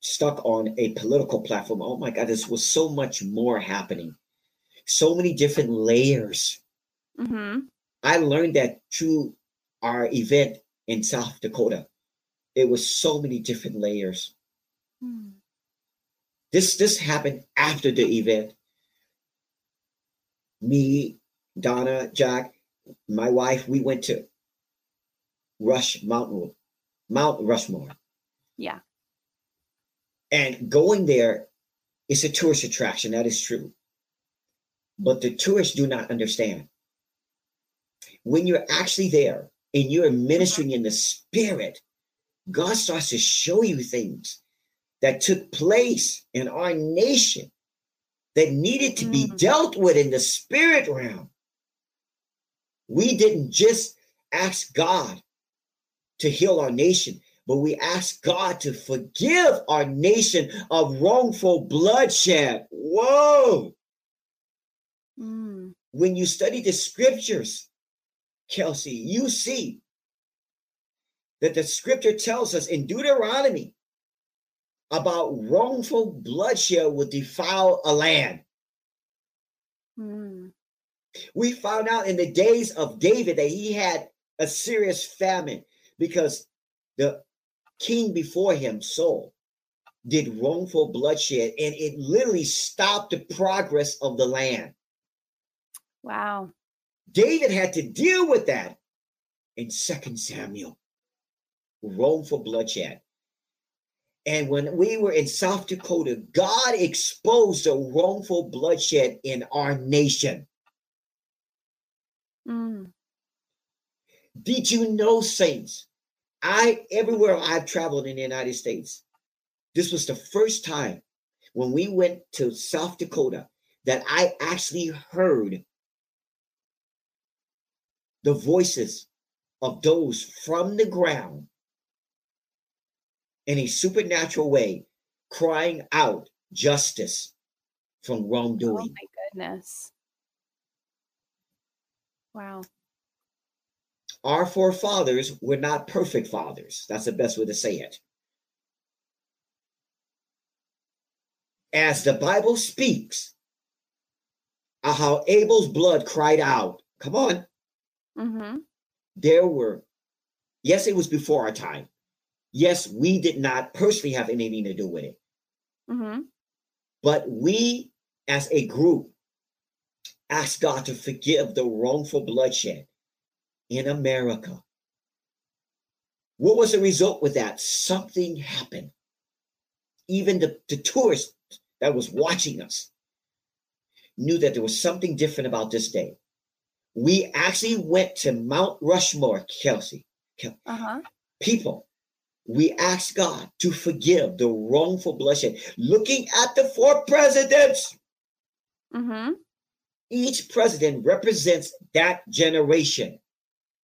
stuck on a political platform. Oh my God, this was so much more happening. So many different layers. Mhm. I learned that through our event in South Dakota. It was so many different layers. Mm. This this happened after the event. Me, Donna, Jack, my wife, we went to Rush Mountain, Mount Rushmore. Yeah. And going there is a tourist attraction, that is true. But the tourists do not understand. When you're actually there and you're ministering in the spirit, God starts to show you things that took place in our nation that needed to be Mm. dealt with in the spirit realm. We didn't just ask God to heal our nation, but we asked God to forgive our nation of wrongful bloodshed. Whoa! Mm. When you study the scriptures, Kelsey, you see that the scripture tells us in Deuteronomy about wrongful bloodshed will defile a land. Mm. We found out in the days of David that he had a serious famine because the king before him, Saul, did wrongful bloodshed and it literally stopped the progress of the land. Wow. David had to deal with that in Second Samuel. Wrongful bloodshed. And when we were in South Dakota, God exposed the wrongful bloodshed in our nation. Mm. Did you know, saints? I everywhere I've traveled in the United States, this was the first time when we went to South Dakota that I actually heard the voices of those from the ground in a supernatural way crying out justice from wrongdoing. Oh my goodness. Wow. Our forefathers were not perfect fathers. That's the best way to say it. As the Bible speaks, of how Abel's blood cried out. Come on. Mm-hmm. There were, yes, it was before our time. Yes, we did not personally have anything to do with it. Mm-hmm. But we, as a group, asked God to forgive the wrongful bloodshed in America. What was the result with that? Something happened. Even the, the tourist that was watching us knew that there was something different about this day. We actually went to Mount Rushmore, Kelsey. Kel- Uh-huh. People, we ask God to forgive the wrongful bloodshed. Looking at the four presidents, Mm-hmm. each president represents that generation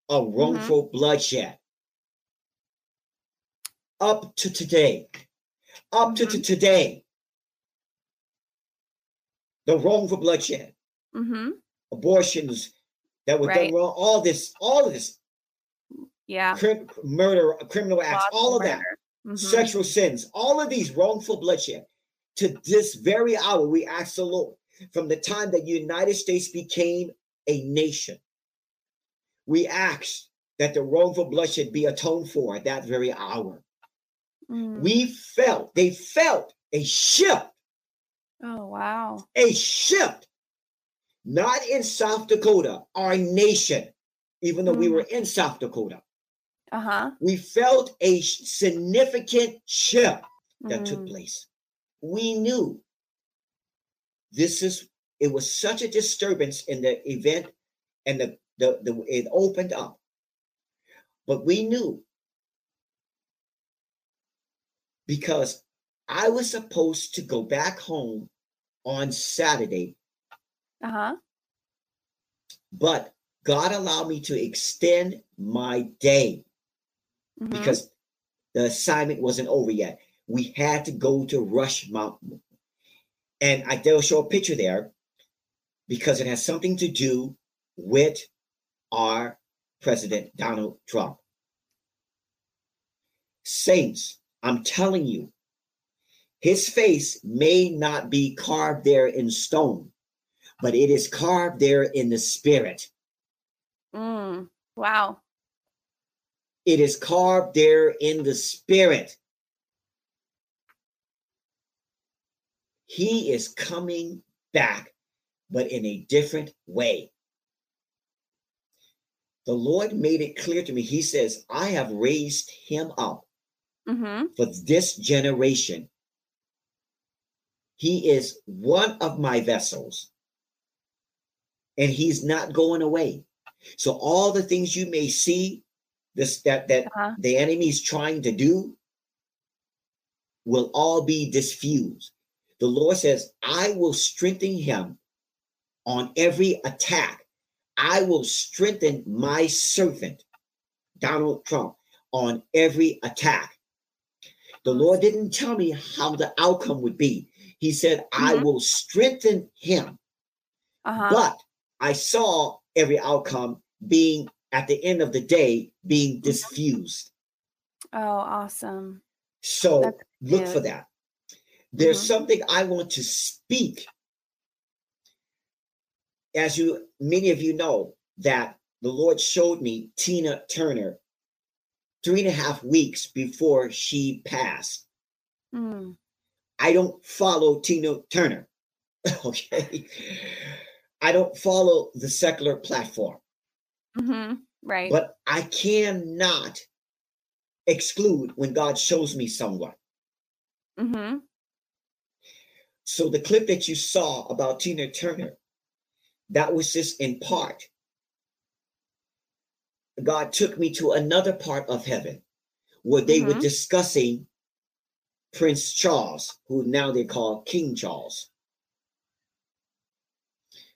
of wrongful bloodshed. Up to today, up to, to today, the wrongful bloodshed, Mm-hmm. abortions that were Right. done wrong, all this, all of this, Yeah. crim- murder, criminal acts, Lots all of that, murder. Mhm. sexual sins, all of these wrongful bloodshed. to this very hour, we ask the Lord, from the time that the United States became a nation, we ask that the wrongful bloodshed be atoned for at that very hour. Mm. We felt, they felt a shift, Oh, wow. a shift, not in South Dakota, our nation, even though we Mm. were in South Dakota. Uh huh. We felt a significant shift that took Mm. place. We knew this is it was such a disturbance in the event and the, the, the it opened up. But we knew because I was supposed to go back home on Saturday, Uh huh. but God allowed me to extend my day Mhm. because the assignment wasn't over yet. We had to go to Rush Mountain. And I they'll show a picture there because it has something to do with our president, Donald Trump. Saints, I'm telling you, his face may not be carved there in stone, but it is carved there in the spirit. Mm. Wow. It is carved there in the spirit. He is coming back, but in a different way. The Lord made it clear to me. He says, I have raised him up Mm-hmm. for this generation. He is one of my vessels, and he's not going away. So all the things you may see this that that Uh-huh. the enemy is trying to do will all be diffused. The Lord says, I will strengthen him on every attack. I will strengthen my servant, Donald Trump, on every attack. The Lord didn't tell me how the outcome would be. He said, I Mhm. will strengthen him. Uh huh. But I saw every outcome being at the end of the day being diffused. Oh, awesome. So That's look for that. There's Mhm. something I want to speak. As you many of you know, that the Lord showed me Tina Turner three and a half weeks before she passed. Mm. I don't follow Tina Turner. Okay. I don't follow the secular platform, Mm-hmm. Right. but I cannot exclude when God shows me someone. Mm-hmm. So the clip that you saw about Tina Turner, that was just in part. God took me to another part of heaven where they were Mhm. discussing Prince Charles, who now they call King Charles.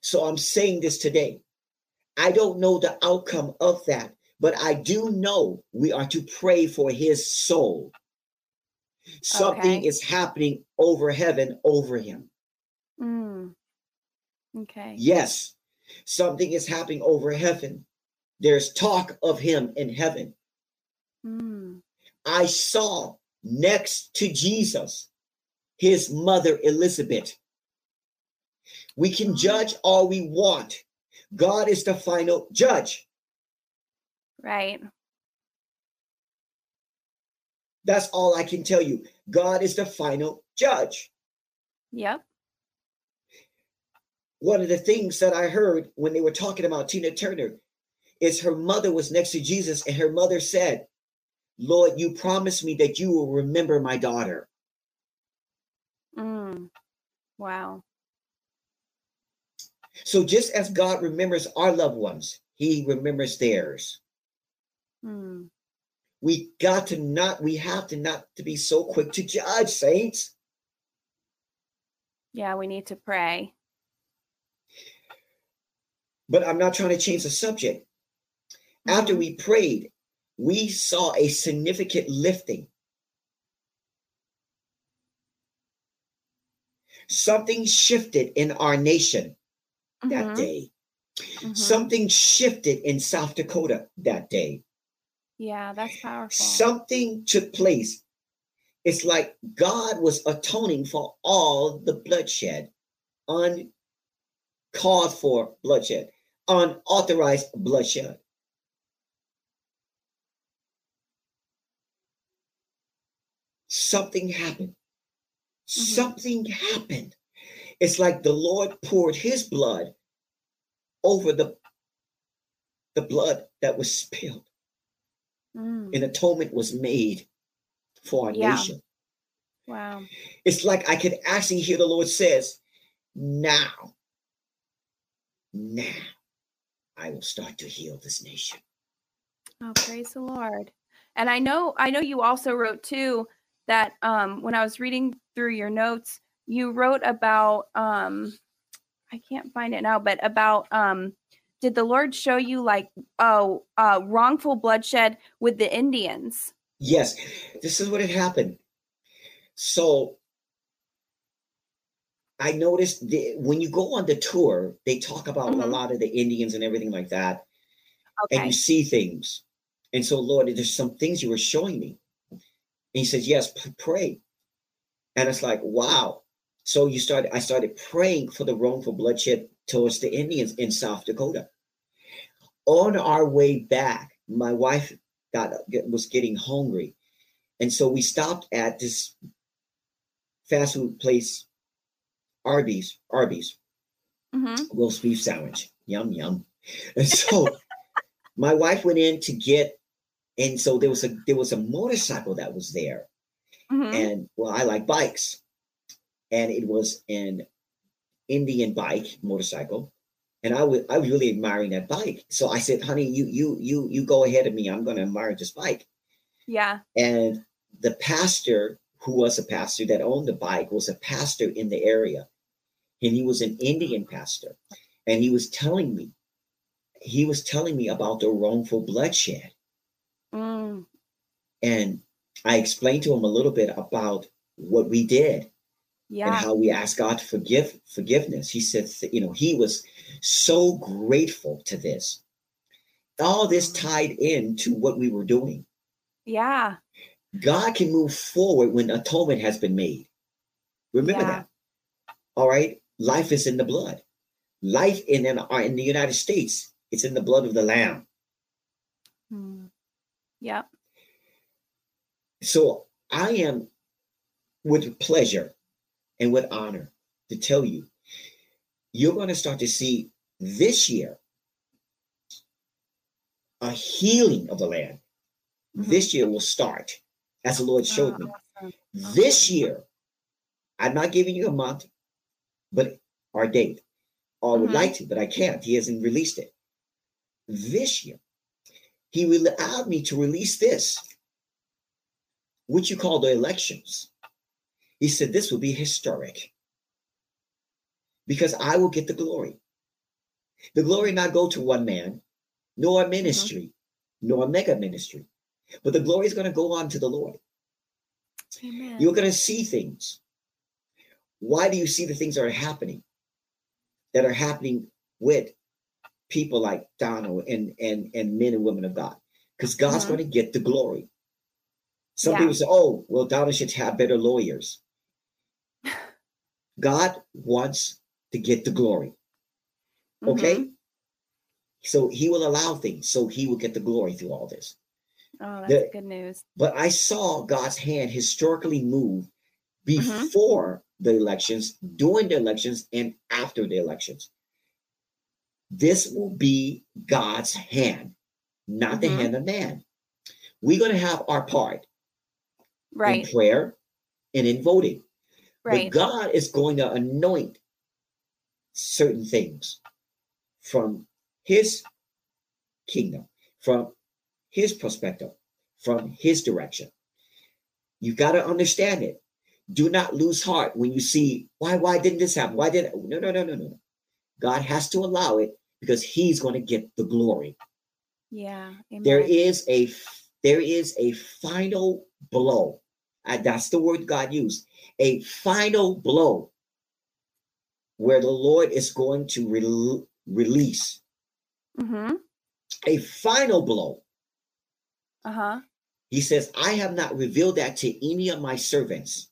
So I'm saying this today. I don't know the outcome of that, but I do know we are to pray for his soul. Something Okay. is happening over heaven over him. Mm. Okay. Yes, something is happening over heaven. There's talk of him in heaven. Mm. I saw next to Jesus his mother Elizabeth. We can judge all we want. God is the final judge. Right. That's all I can tell you. God is the final judge. Yep. One of the things that I heard when they were talking about Tina Turner is her mother was next to Jesus, and her mother said, Lord, you promised me that you will remember my daughter. Mm. Wow. So just as God remembers our loved ones, he remembers theirs. Mm. We got to not, we have to not to be so quick to judge, saints. Yeah, we need to pray. But I'm not trying to change the subject. After Mhm. we prayed, we saw a significant lifting. Something shifted in our nation that Mhm. day. Mhm. Something shifted in South Dakota that day. Yeah, that's powerful. Something took place. It's like God was atoning for all the bloodshed, uncalled for bloodshed, unauthorized bloodshed. Something happened. Mhm. Something happened. It's like the Lord poured his blood over the, the blood that was spilled. Mm. An atonement was made for our Yeah. nation. Wow. It's like I could actually hear the Lord says, now, now I will start to heal this nation. Oh, praise the Lord. And I know I know you also wrote too that um when I was reading through your notes, you wrote about um I can't find it now, but about um did the Lord show you like oh uh wrongful bloodshed with the Indians? Yes, this is what had happened. So I noticed the, when you go on the tour, they talk about a Mhm. lot of the Indians and everything like that. and you see things. And so, Lord, there's some things you were showing me. And he says, Yes, p- pray. And it's like, wow. So you started, I started praying for the wrongful bloodshed towards the Indians in South Dakota. On our way back, my wife got was getting hungry. And so we stopped at this fast food place, Arby's, Arby's Mhm. roast beef sandwich. Yum yum. And so my wife went in to get, and so there was a there was a motorcycle that was there, Mhm. and well, I like bikes, and it was an Indian bike motorcycle, and I was I was really admiring that bike. So I said, "Honey, you you you you go ahead of me. I'm going to admire this bike." Yeah. And the pastor, who was a pastor that owned the bike, was a pastor in the area. And he was an Indian pastor. And he was telling me, he was telling me about the wrongful bloodshed. Mm. And I explained to him a little bit about what we did and how we ask God to forgive forgiveness. He said, you know, he was so grateful to this. All this tied into what we were doing. Yeah. God can move forward when atonement has been made. Remember Yeah. that. All right. Life is in the blood. Life in in, uh, in the United States, it's in the blood of the Lamb. Mm. Yep. So I am with pleasure and with honor to tell you, you're going to start to see this year a healing of the land. Mhm. This year will start, as the Lord showed me. awesome. This year, I'm not giving you a month, but our date. I would Mhm. like to, but I can't. He hasn't released it. This year, he will allow me to release this, which you call the elections. He said this will be historic because I will get the glory. The glory not go to one man, nor a ministry, nor a mega ministry, but the glory is going to go on to the Lord. Amen. You're going to see things. Why do you see the things that are happening? That are happening with people like Donald and and and men and women of God, because God's Mhm. going to get the glory. Some Yeah. people say, "Oh, well, Donald should have better lawyers." God wants to get the glory. Okay, Mhm. so He will allow things, so He will get the glory through all this. Oh, that's The- good news. But I saw God's hand historically move Mhm. before the elections, during the elections, and after the elections. This will be God's hand, not the Mhm. hand of man. We're going to have our part Right. in prayer and in voting. Right. But God is going to anoint certain things from His kingdom, from His perspective, from His direction. You got to understand it. Do not lose heart when you see why why didn't this happen? Why did it? No no no no no no. God has to allow it because He's going to get the glory. Yeah. Amen. There is a there is a final blow. That's the word God used. A final blow where the Lord is going to rel- release Mm-hmm. a final blow Uh-huh. He says, I have not revealed that to any of my servants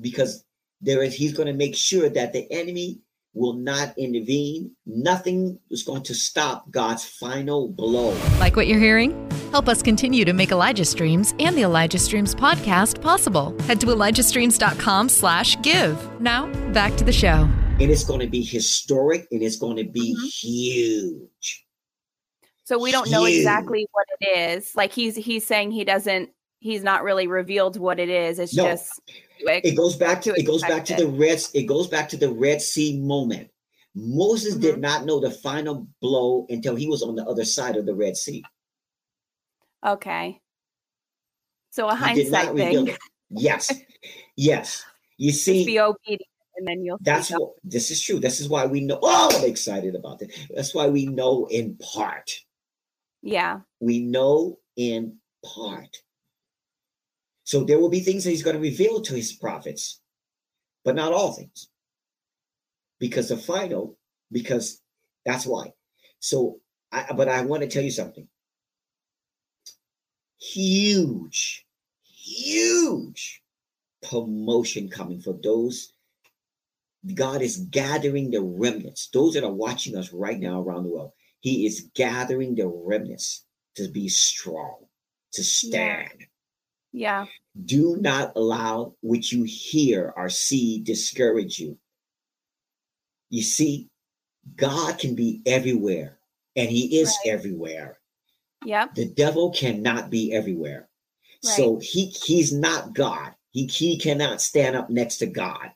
because there is he's going to make sure that the enemy will not intervene. Nothing is going to stop God's final blow. Like what you're hearing? Help us continue to make Elijah Streams and the Elijah Streams podcast possible. Head to ElijahStreams.com slash give. Now, back to the show. And it's going to be historic and it's going to be mm-hmm. huge. So we don't huge. know exactly what it is. Like he's he's saying he doesn't he's not really revealed what it is. It's no. just it goes back to it goes back to the red it goes back to the red sea moment. Moses mm-hmm. did not know the final blow until he was on the other side of the red sea. Okay. So a hindsight thing. yes. Yes. You see Just be obedient and then you'll that's what this is true. This is why we know oh i'm excited about it that's why we know in part. Yeah. We know in part so there will be things that he's going to reveal to his prophets, but not all things. Because the final, because that's why. So, I, but I want to tell you something. Huge, huge promotion coming for those. God is gathering the remnants, those that are watching us right now around the world. He is gathering the remnants to be strong, to stand. Yeah yeah. Do not allow what you hear or see discourage you. You see, God can be everywhere, and He is right. everywhere. Yeah. The devil cannot be everywhere. Right. So he he's not God. He he cannot stand up next to God.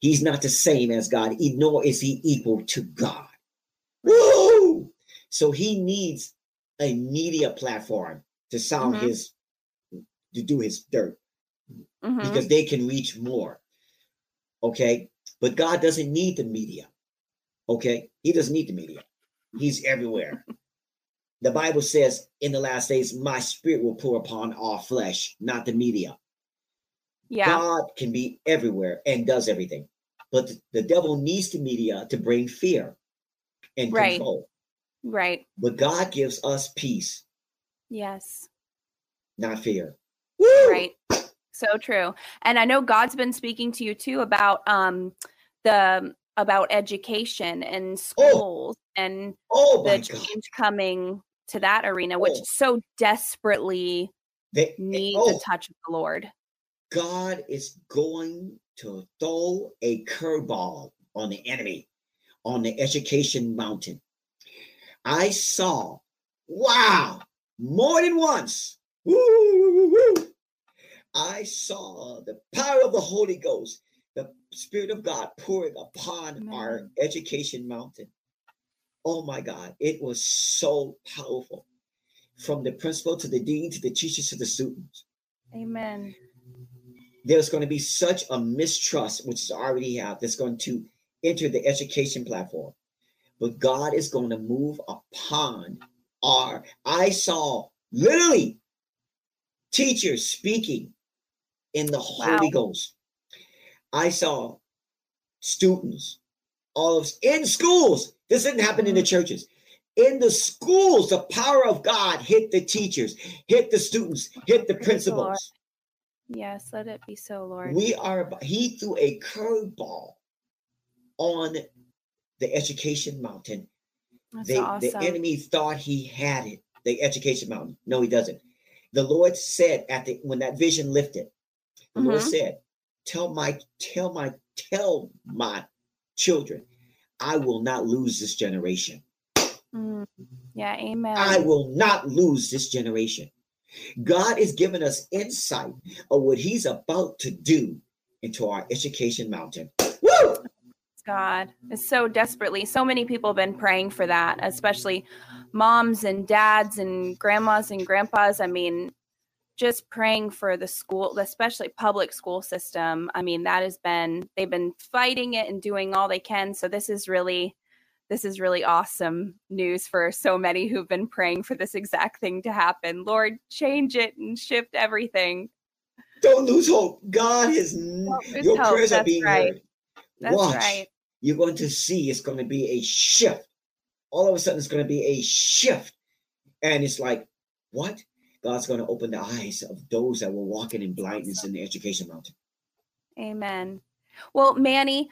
He's not the same as God, nor is he equal to God. Woo! So he needs a media platform to sound mm-hmm. his to do his dirt mm-hmm. because they can reach more. Okay. But God doesn't need the media. Okay. He doesn't need the media. He's everywhere. the Bible says in the last days, my spirit will pour upon all flesh, not the media. Yeah. God can be everywhere and does everything. But the devil needs the media to bring fear and right. control. Right. But God gives us peace. Yes. Not fear. Woo! Right. So true. And I know God's been speaking to you too about um the about education and oh. schools oh. and oh the change God. coming to that arena, which oh. so desperately they, needs oh. a touch of the Lord. God is going to throw a curveball on the enemy on the education mountain. I saw, wow, more than once. Woo, woo, woo, I saw the power of the Holy Ghost, the Spirit of God pouring upon Amen. our education mountain. Oh my God, it was so powerful. From the principal to the dean to the teachers to the students. Amen. There's going to be such a mistrust, which is already have, that's going to enter the education platform. But God is going to move upon our. I saw literally teachers speaking in the wow. Holy Ghost. I saw students, all of in schools. This didn't happen in the mm-hmm. churches. In the schools, the power of God hit the teachers, hit the students, hit the principals. Yes, let it be so, Lord. We are, he threw a curveball on the education mountain. They, awesome. The enemy thought he had it, the education mountain. No, he doesn't. The Lord said at the when that vision lifted, the mm-hmm. Lord said, Tell my, tell my, tell my children, I will not lose this generation. Mm. Yeah, amen. I will not lose this generation. God is giving us insight of what He's about to do into our education mountain. Woo! God, it's so desperately. So many people have been praying for that, especially moms and dads and grandmas and grandpas. I mean, just praying for the school, especially public school system. I mean, that has been they've been fighting it and doing all they can. So this is really this is really awesome news for so many who've been praying for this exact thing to happen. Lord, change it and shift everything. Don't lose hope. God is your hope. prayers That's are being right. heard. That's Watch. right. You're going to see it's going to be a shift. All of a sudden, it's going to be a shift. And it's like, what? God's going to open the eyes of those that were walking in blindness in the education mountain. Amen. Well, Manny,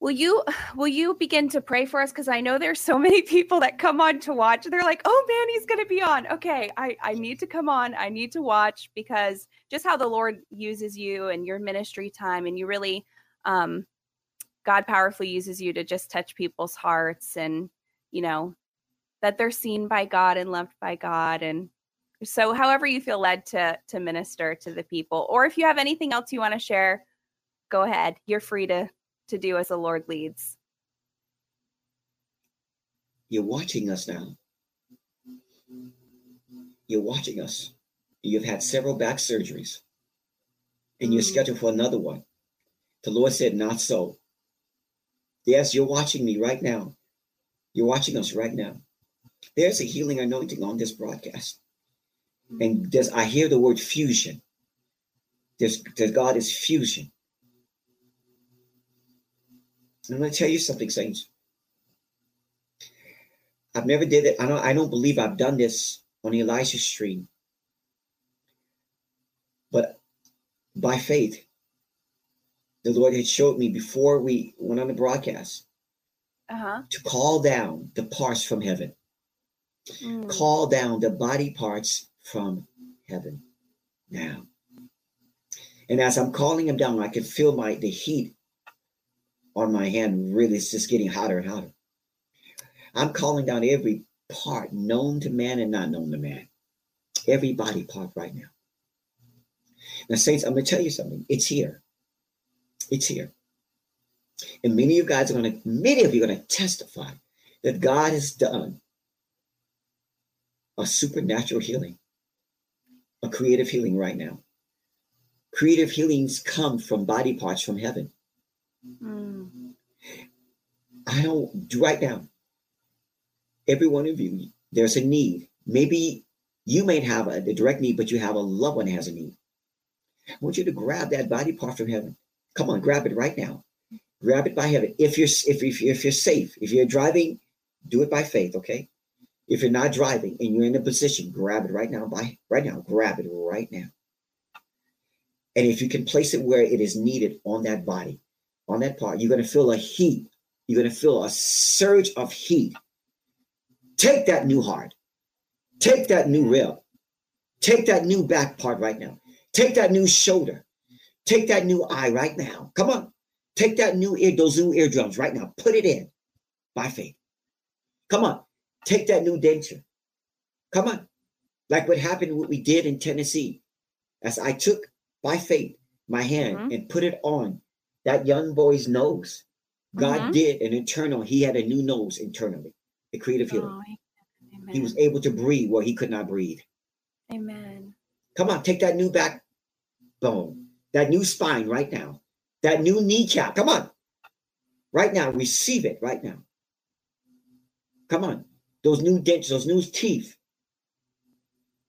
will you will you begin to pray for us because i know there's so many people that come on to watch they're like oh man he's going to be on okay i i need to come on i need to watch because just how the lord uses you and your ministry time and you really um god powerfully uses you to just touch people's hearts and you know that they're seen by god and loved by god and so however you feel led to to minister to the people or if you have anything else you want to share go ahead you're free to to do as the Lord leads. You're watching us now. You're watching us. You've had several back surgeries and you're scheduled for another one. The Lord said, Not so. Yes, you're watching me right now. You're watching us right now. There's a healing anointing on this broadcast. And there's, I hear the word fusion. There's, there's God is fusion. I'm going to tell you something, saints. I've never did it. I don't. I don't believe I've done this on Elijah stream. But by faith, the Lord had showed me before we went on the broadcast uh-huh. to call down the parts from heaven. Mm. Call down the body parts from heaven now. And as I'm calling him down, I can feel my the heat on my hand really is just getting hotter and hotter. I'm calling down every part known to man and not known to man. Every body part right now. Now, Saints, I'm going to tell you something. It's here. It's here. And many of you guys are to, many of you are going to testify that God has done a supernatural healing, a creative healing right now. Creative healings come from body parts from heaven. Mm. I don't right now. Every one of you, there's a need. Maybe you may have a, a direct need, but you have a loved one has a need. I want you to grab that body part from heaven. Come on, grab it right now. Grab it by heaven. If you're if, if, if you're safe, if you're driving, do it by faith, okay? If you're not driving and you're in a position, grab it right now by right now. Grab it right now. And if you can place it where it is needed on that body, on that part, you're going to feel a heat. You're going to feel a surge of heat. Take that new heart. Take that new rib. Take that new back part right now. Take that new shoulder. Take that new eye right now. Come on. Take that new ear, those new eardrums right now. Put it in by faith. Come on. Take that new denture. Come on. Like what happened, what we did in Tennessee. As I took by faith my hand mm-hmm. and put it on that young boy's nose. God mm-hmm. did an internal, he had a new nose internally, the creative healing. Oh, he was able to breathe where he could not breathe. Amen. Come on, take that new backbone, that new spine right now, that new kneecap. Come on. Right now, receive it right now. Come on. Those new dents, those new teeth.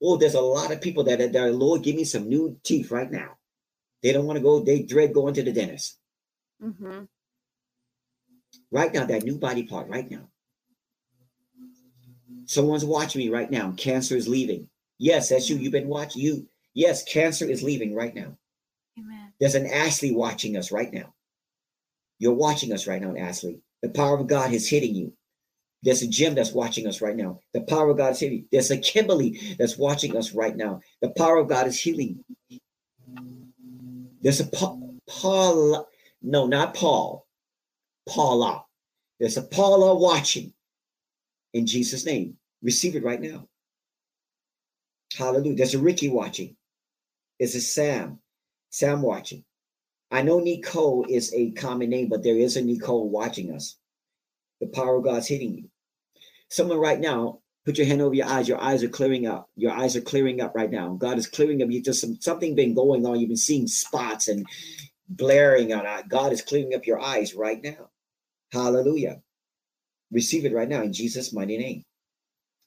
Oh, there's a lot of people that are, Lord, give me some new teeth right now. They don't want to go, they dread going to the dentist. Mm-hmm. Right now, that new body part, right now. Someone's watching me right now. Cancer is leaving. Yes, that's you. You've been watching you. Yes, cancer is leaving right now. Amen. There's an Ashley watching us right now. You're watching us right now, Ashley. The power of God is hitting you. There's a Jim that's watching us right now. The power of God is hitting. There's a Kimberly that's watching us right now. The power of God is healing. There's a Paul, no, not Paul. Paula. There's a Paula watching in Jesus' name. Receive it right now. Hallelujah. There's a Ricky watching. There's a Sam. Sam watching. I know Nicole is a common name, but there is a Nicole watching us. The power of God's hitting you. Someone right now, put your hand over your eyes. Your eyes are clearing up. Your eyes are clearing up right now. God is clearing up. You just some, something been going on. You've been seeing spots and blaring on. God is clearing up your eyes right now. Hallelujah. Receive it right now in Jesus' mighty name.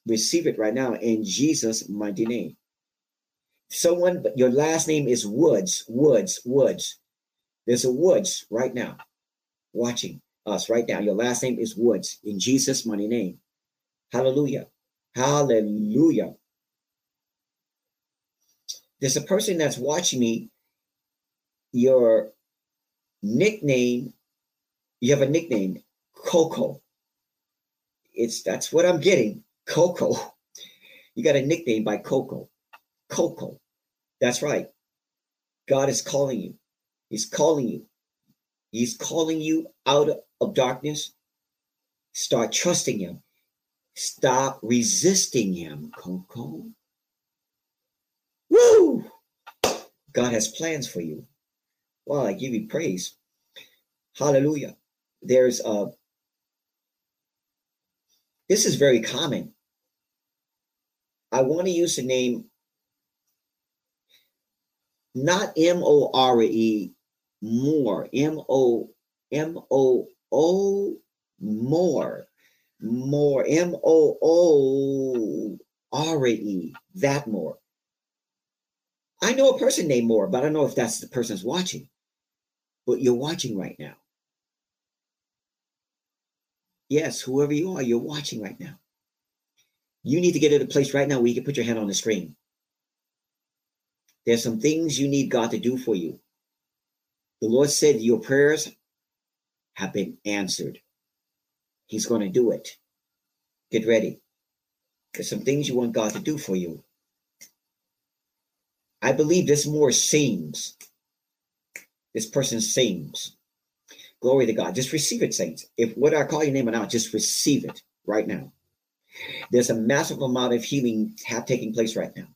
Receive it right now in Jesus' mighty name. Someone, but your last name is Woods, Woods, Woods. There's a Woods right now watching us right now. Your last name is Woods in Jesus' mighty name. Hallelujah. Hallelujah. there's a person that's watching me. Your nickname, you have a nickname, Coco. It's that's what I'm getting, Coco. You got a nickname by Coco. Coco. That's right. God is calling you. He's calling you. He's calling you out of darkness. Start trusting Him. Stop resisting Him, Coco. Woo! God has plans for you. Well, I give you praise. Hallelujah. There's a, this is very common. I want to use the name not M O R E, more, M O M O O, more, more, M O O R E, that more. I know a person named Moore, but I don't know if that's the person's watching. But you're watching right now. Yes, whoever you are, you're watching right now. You need to get to a place right now where you can put your hand on the screen. There's some things you need God to do for you. The Lord said your prayers have been answered. He's going to do it. Get ready. There's some things you want God to do for you. I believe this more sings. This person sings. Glory to God. Just receive it, saints. If what I call your name or not, just receive it right now. There's a massive amount of healing have taking place right now.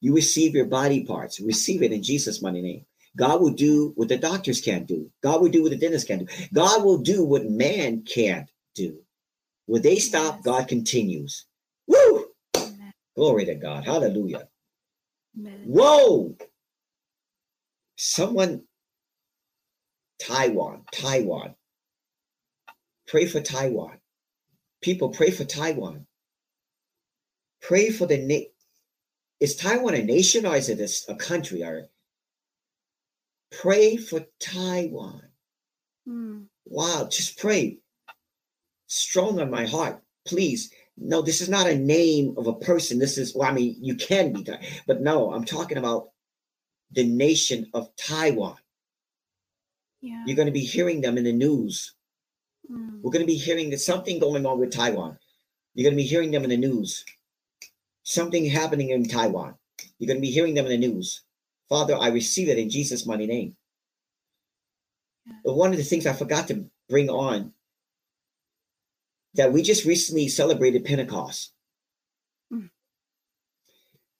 You receive your body parts, receive it in Jesus' mighty name. God will do what the doctors can't do. God will do what the dentist can't do. God will do what man can't do. When they stop. God continues. Woo! Amen. Glory to God. Hallelujah. Amen. Whoa! Someone, Taiwan, Taiwan. Pray for Taiwan. People, pray for Taiwan. Pray for the na- is Taiwan a nation or is it a, a country? Or pray for Taiwan. Mm. Wow, just pray. Strong on my heart, please. No, this is not a name of a person. This is, well, I mean, you can be, but no, I'm talking about the nation of Taiwan. Yeah. You're going to be hearing them in the news. Mm. We're going to be hearing there's something going on with Taiwan. You're going to be hearing them in the news something happening in Taiwan. You're going to be hearing them in the news. Father, I receive it in Jesus' mighty name. But one of the things I forgot to bring on that we just recently celebrated Pentecost. Mm.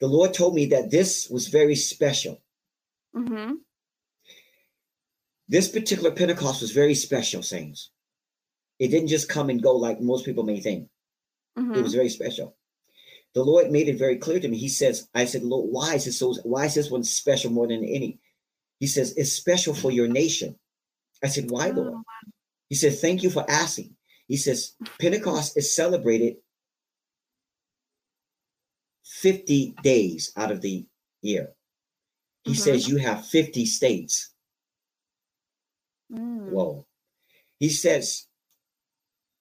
The Lord told me that this was very special. Mm-hmm. This particular Pentecost was very special, saints. It didn't just come and go like most people may think. Mm-hmm. It was very special the Lord made it very clear to me. He says, I said, Lord, why is this so why is this one special more than any? He says, it's special for your nation. I said, why, oh, Lord? He said, thank you for asking. He says, Pentecost is celebrated 50 days out of the year. He mm-hmm. says, you have 50 states. Mm. Whoa. He says,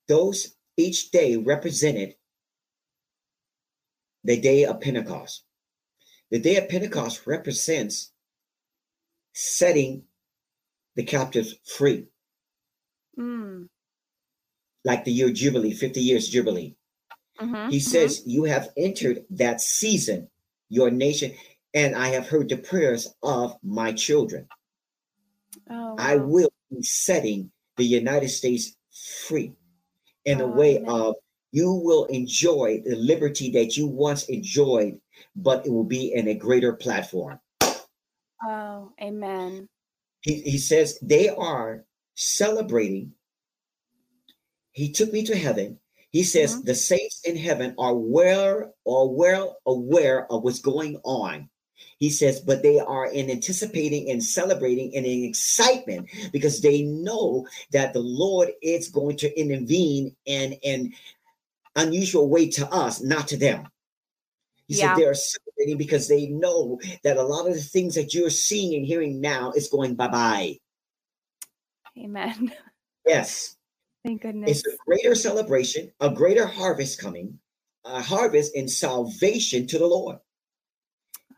those each day represented the day of Pentecost. The day of Pentecost represents setting the captives free. Mm. Like the year Jubilee, 50 years Jubilee. Mm-hmm, he says, mm-hmm. You have entered that season, your nation, and I have heard the prayers of my children. Oh, wow. I will be setting the United States free in oh, a way amen. of you will enjoy the liberty that you once enjoyed, but it will be in a greater platform. Oh, amen. He, he says they are celebrating. He took me to heaven. He says mm-hmm. the saints in heaven are well or well aware of what's going on. He says, but they are in anticipating and celebrating and in excitement because they know that the Lord is going to intervene and an unusual way to us, not to them. He yeah. said they're celebrating because they know that a lot of the things that you're seeing and hearing now is going bye bye. Amen. Yes. Thank goodness. It's a greater celebration, a greater harvest coming, a harvest in salvation to the Lord.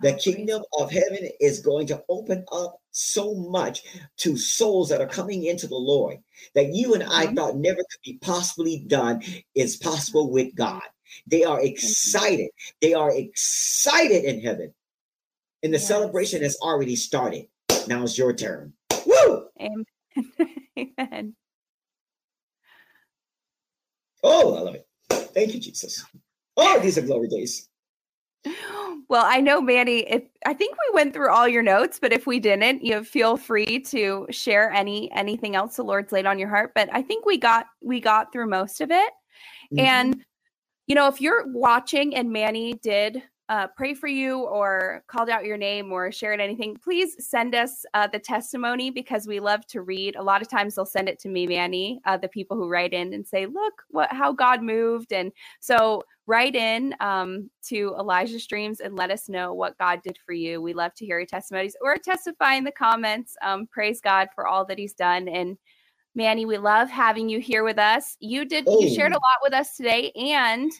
The kingdom of heaven is going to open up so much to souls that are coming into the Lord that you and I mm-hmm. thought never could be possibly done is possible with God. They are excited. They are excited in heaven. And the yes. celebration has already started. Now it's your turn. Woo! Amen. Amen. Oh, I love it. Thank you, Jesus. Oh, these are glory days. Well, I know Manny, if I think we went through all your notes, but if we didn't, you feel free to share any anything else the Lord's laid on your heart. But I think we got we got through most of it. Mm-hmm. And you know, if you're watching and Manny did uh, pray for you or called out your name or shared anything, please send us uh, the testimony because we love to read. A lot of times they'll send it to me, Manny, uh, the people who write in and say, "Look, what how God moved." And so write in um, to Elijah Streams and let us know what God did for you. We love to hear your testimonies or testify in the comments. Um, praise God for all that He's done and. Manny, we love having you here with us. You did oh. you shared a lot with us today and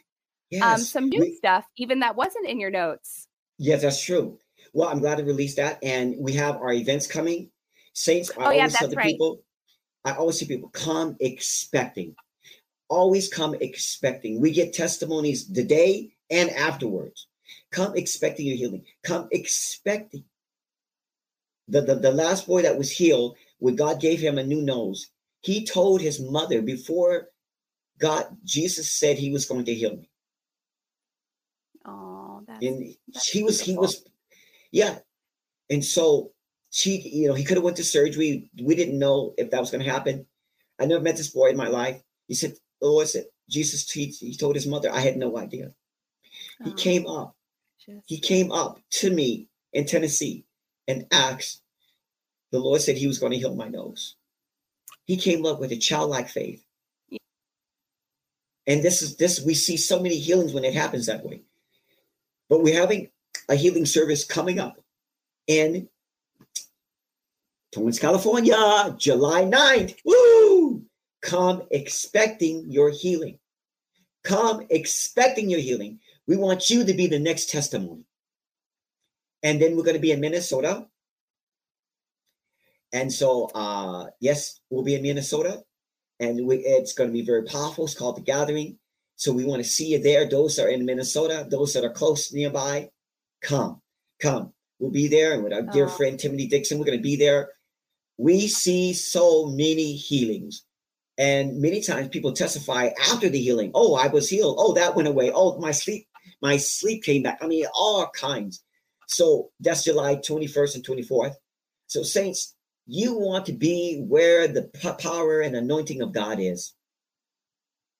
yes. um, some new we, stuff, even that wasn't in your notes. Yes, that's true. Well, I'm glad to release that. And we have our events coming. Saints, I oh, yeah, always tell the right. people, I always see people come expecting. Always come expecting. We get testimonies the day and afterwards. Come expecting your healing. Come expecting. The, the, the last boy that was healed, when God gave him a new nose, he told his mother before God, Jesus said he was going to heal me. Oh, that's, and that's he was beautiful. he was yeah. And so she, you know, he could have went to surgery. We didn't know if that was going to happen. I never met this boy in my life. He said, "The Lord said Jesus." He, he told his mother, "I had no idea." He oh, came up. Just... He came up to me in Tennessee and asked. The Lord said He was going to heal my nose. He came up with a childlike faith. Yeah. And this is this we see so many healings when it happens that way. But we're having a healing service coming up in Torrance, California, July 9th. Woo! Come expecting your healing. Come expecting your healing. We want you to be the next testimony. And then we're going to be in Minnesota. And so, uh, yes, we'll be in Minnesota. And we, it's going to be very powerful. It's called The Gathering. So we want to see you there. Those that are in Minnesota, those that are close nearby, come, come. We'll be there. And with our dear friend Timothy Dixon, we're going to be there. We see so many healings. And many times people testify after the healing. Oh, I was healed. Oh, that went away. Oh, my sleep, my sleep came back. I mean, all kinds. So that's July 21st and 24th. So, saints, you want to be where the power and anointing of God is.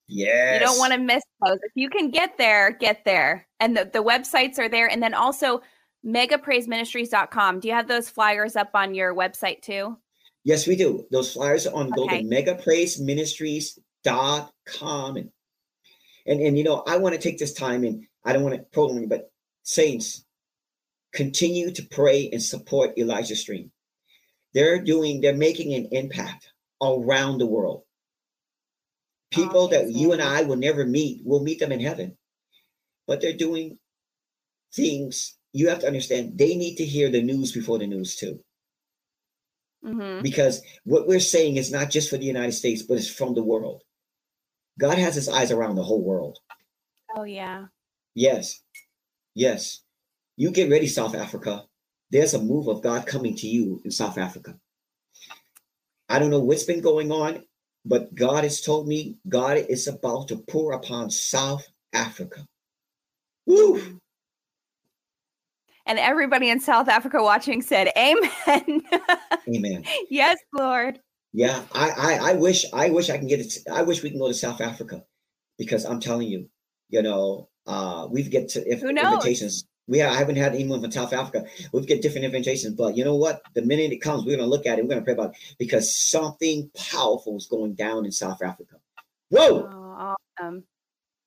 Yes. You don't want to miss those. If you can get there, get there. And the, the websites are there. And then also megapraiseministries.com. Do you have those flyers up on your website too? Yes, we do. Those flyers are on okay. go to megapraiseministries.com. And, and and you know, I want to take this time and I don't want to prolong, but saints, continue to pray and support Elijah Stream. They're doing, they're making an impact around the world. People that you and I will never meet, we'll meet them in heaven. But they're doing things you have to understand they need to hear the news before the news too. Mm-hmm. Because what we're saying is not just for the United States, but it's from the world. God has his eyes around the whole world. Oh, yeah. Yes. Yes. You get ready, South Africa. There's a move of God coming to you in South Africa. I don't know what's been going on but God has told me God is about to pour upon South Africa. Woo! And everybody in South Africa watching said, Amen. Amen. yes, Lord. Yeah, I, I I wish I wish I can get it. I wish we can go to South Africa because I'm telling you, you know, uh we've get to if invitations we I haven't had anyone from South Africa. We've got different invitations, but you know what? The minute it comes, we're going to look at it. We're going to pray about it because something powerful is going down in South Africa. Whoa! Oh, awesome.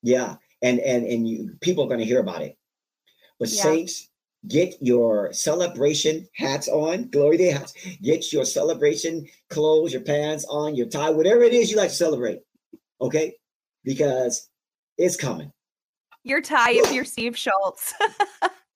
Yeah, and and and you people are going to hear about it. But yeah. saints, get your celebration hats on, glory day hats. Get your celebration clothes, your pants on, your tie, whatever it is you like to celebrate. Okay, because it's coming your tie if you're Steve Schultz.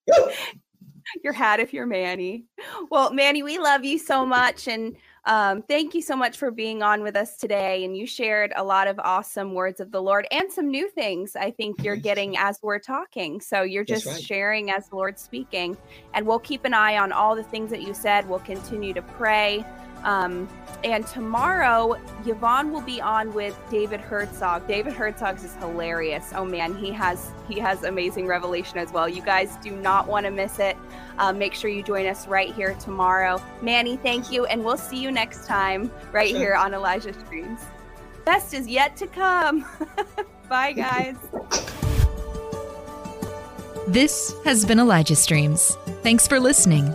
your hat if you're Manny. Well, Manny, we love you so much. And um, thank you so much for being on with us today. And you shared a lot of awesome words of the Lord and some new things I think you're getting as we're talking. So you're just right. sharing as the Lord's speaking. And we'll keep an eye on all the things that you said. We'll continue to pray. Um, and tomorrow, Yvonne will be on with David Herzog. David Herzog is hilarious. Oh man, he has he has amazing revelation as well. You guys do not want to miss it. Um, make sure you join us right here tomorrow. Manny, thank you, and we'll see you next time right here on Elijah Streams. Best is yet to come. Bye, guys. This has been Elijah Streams. Thanks for listening.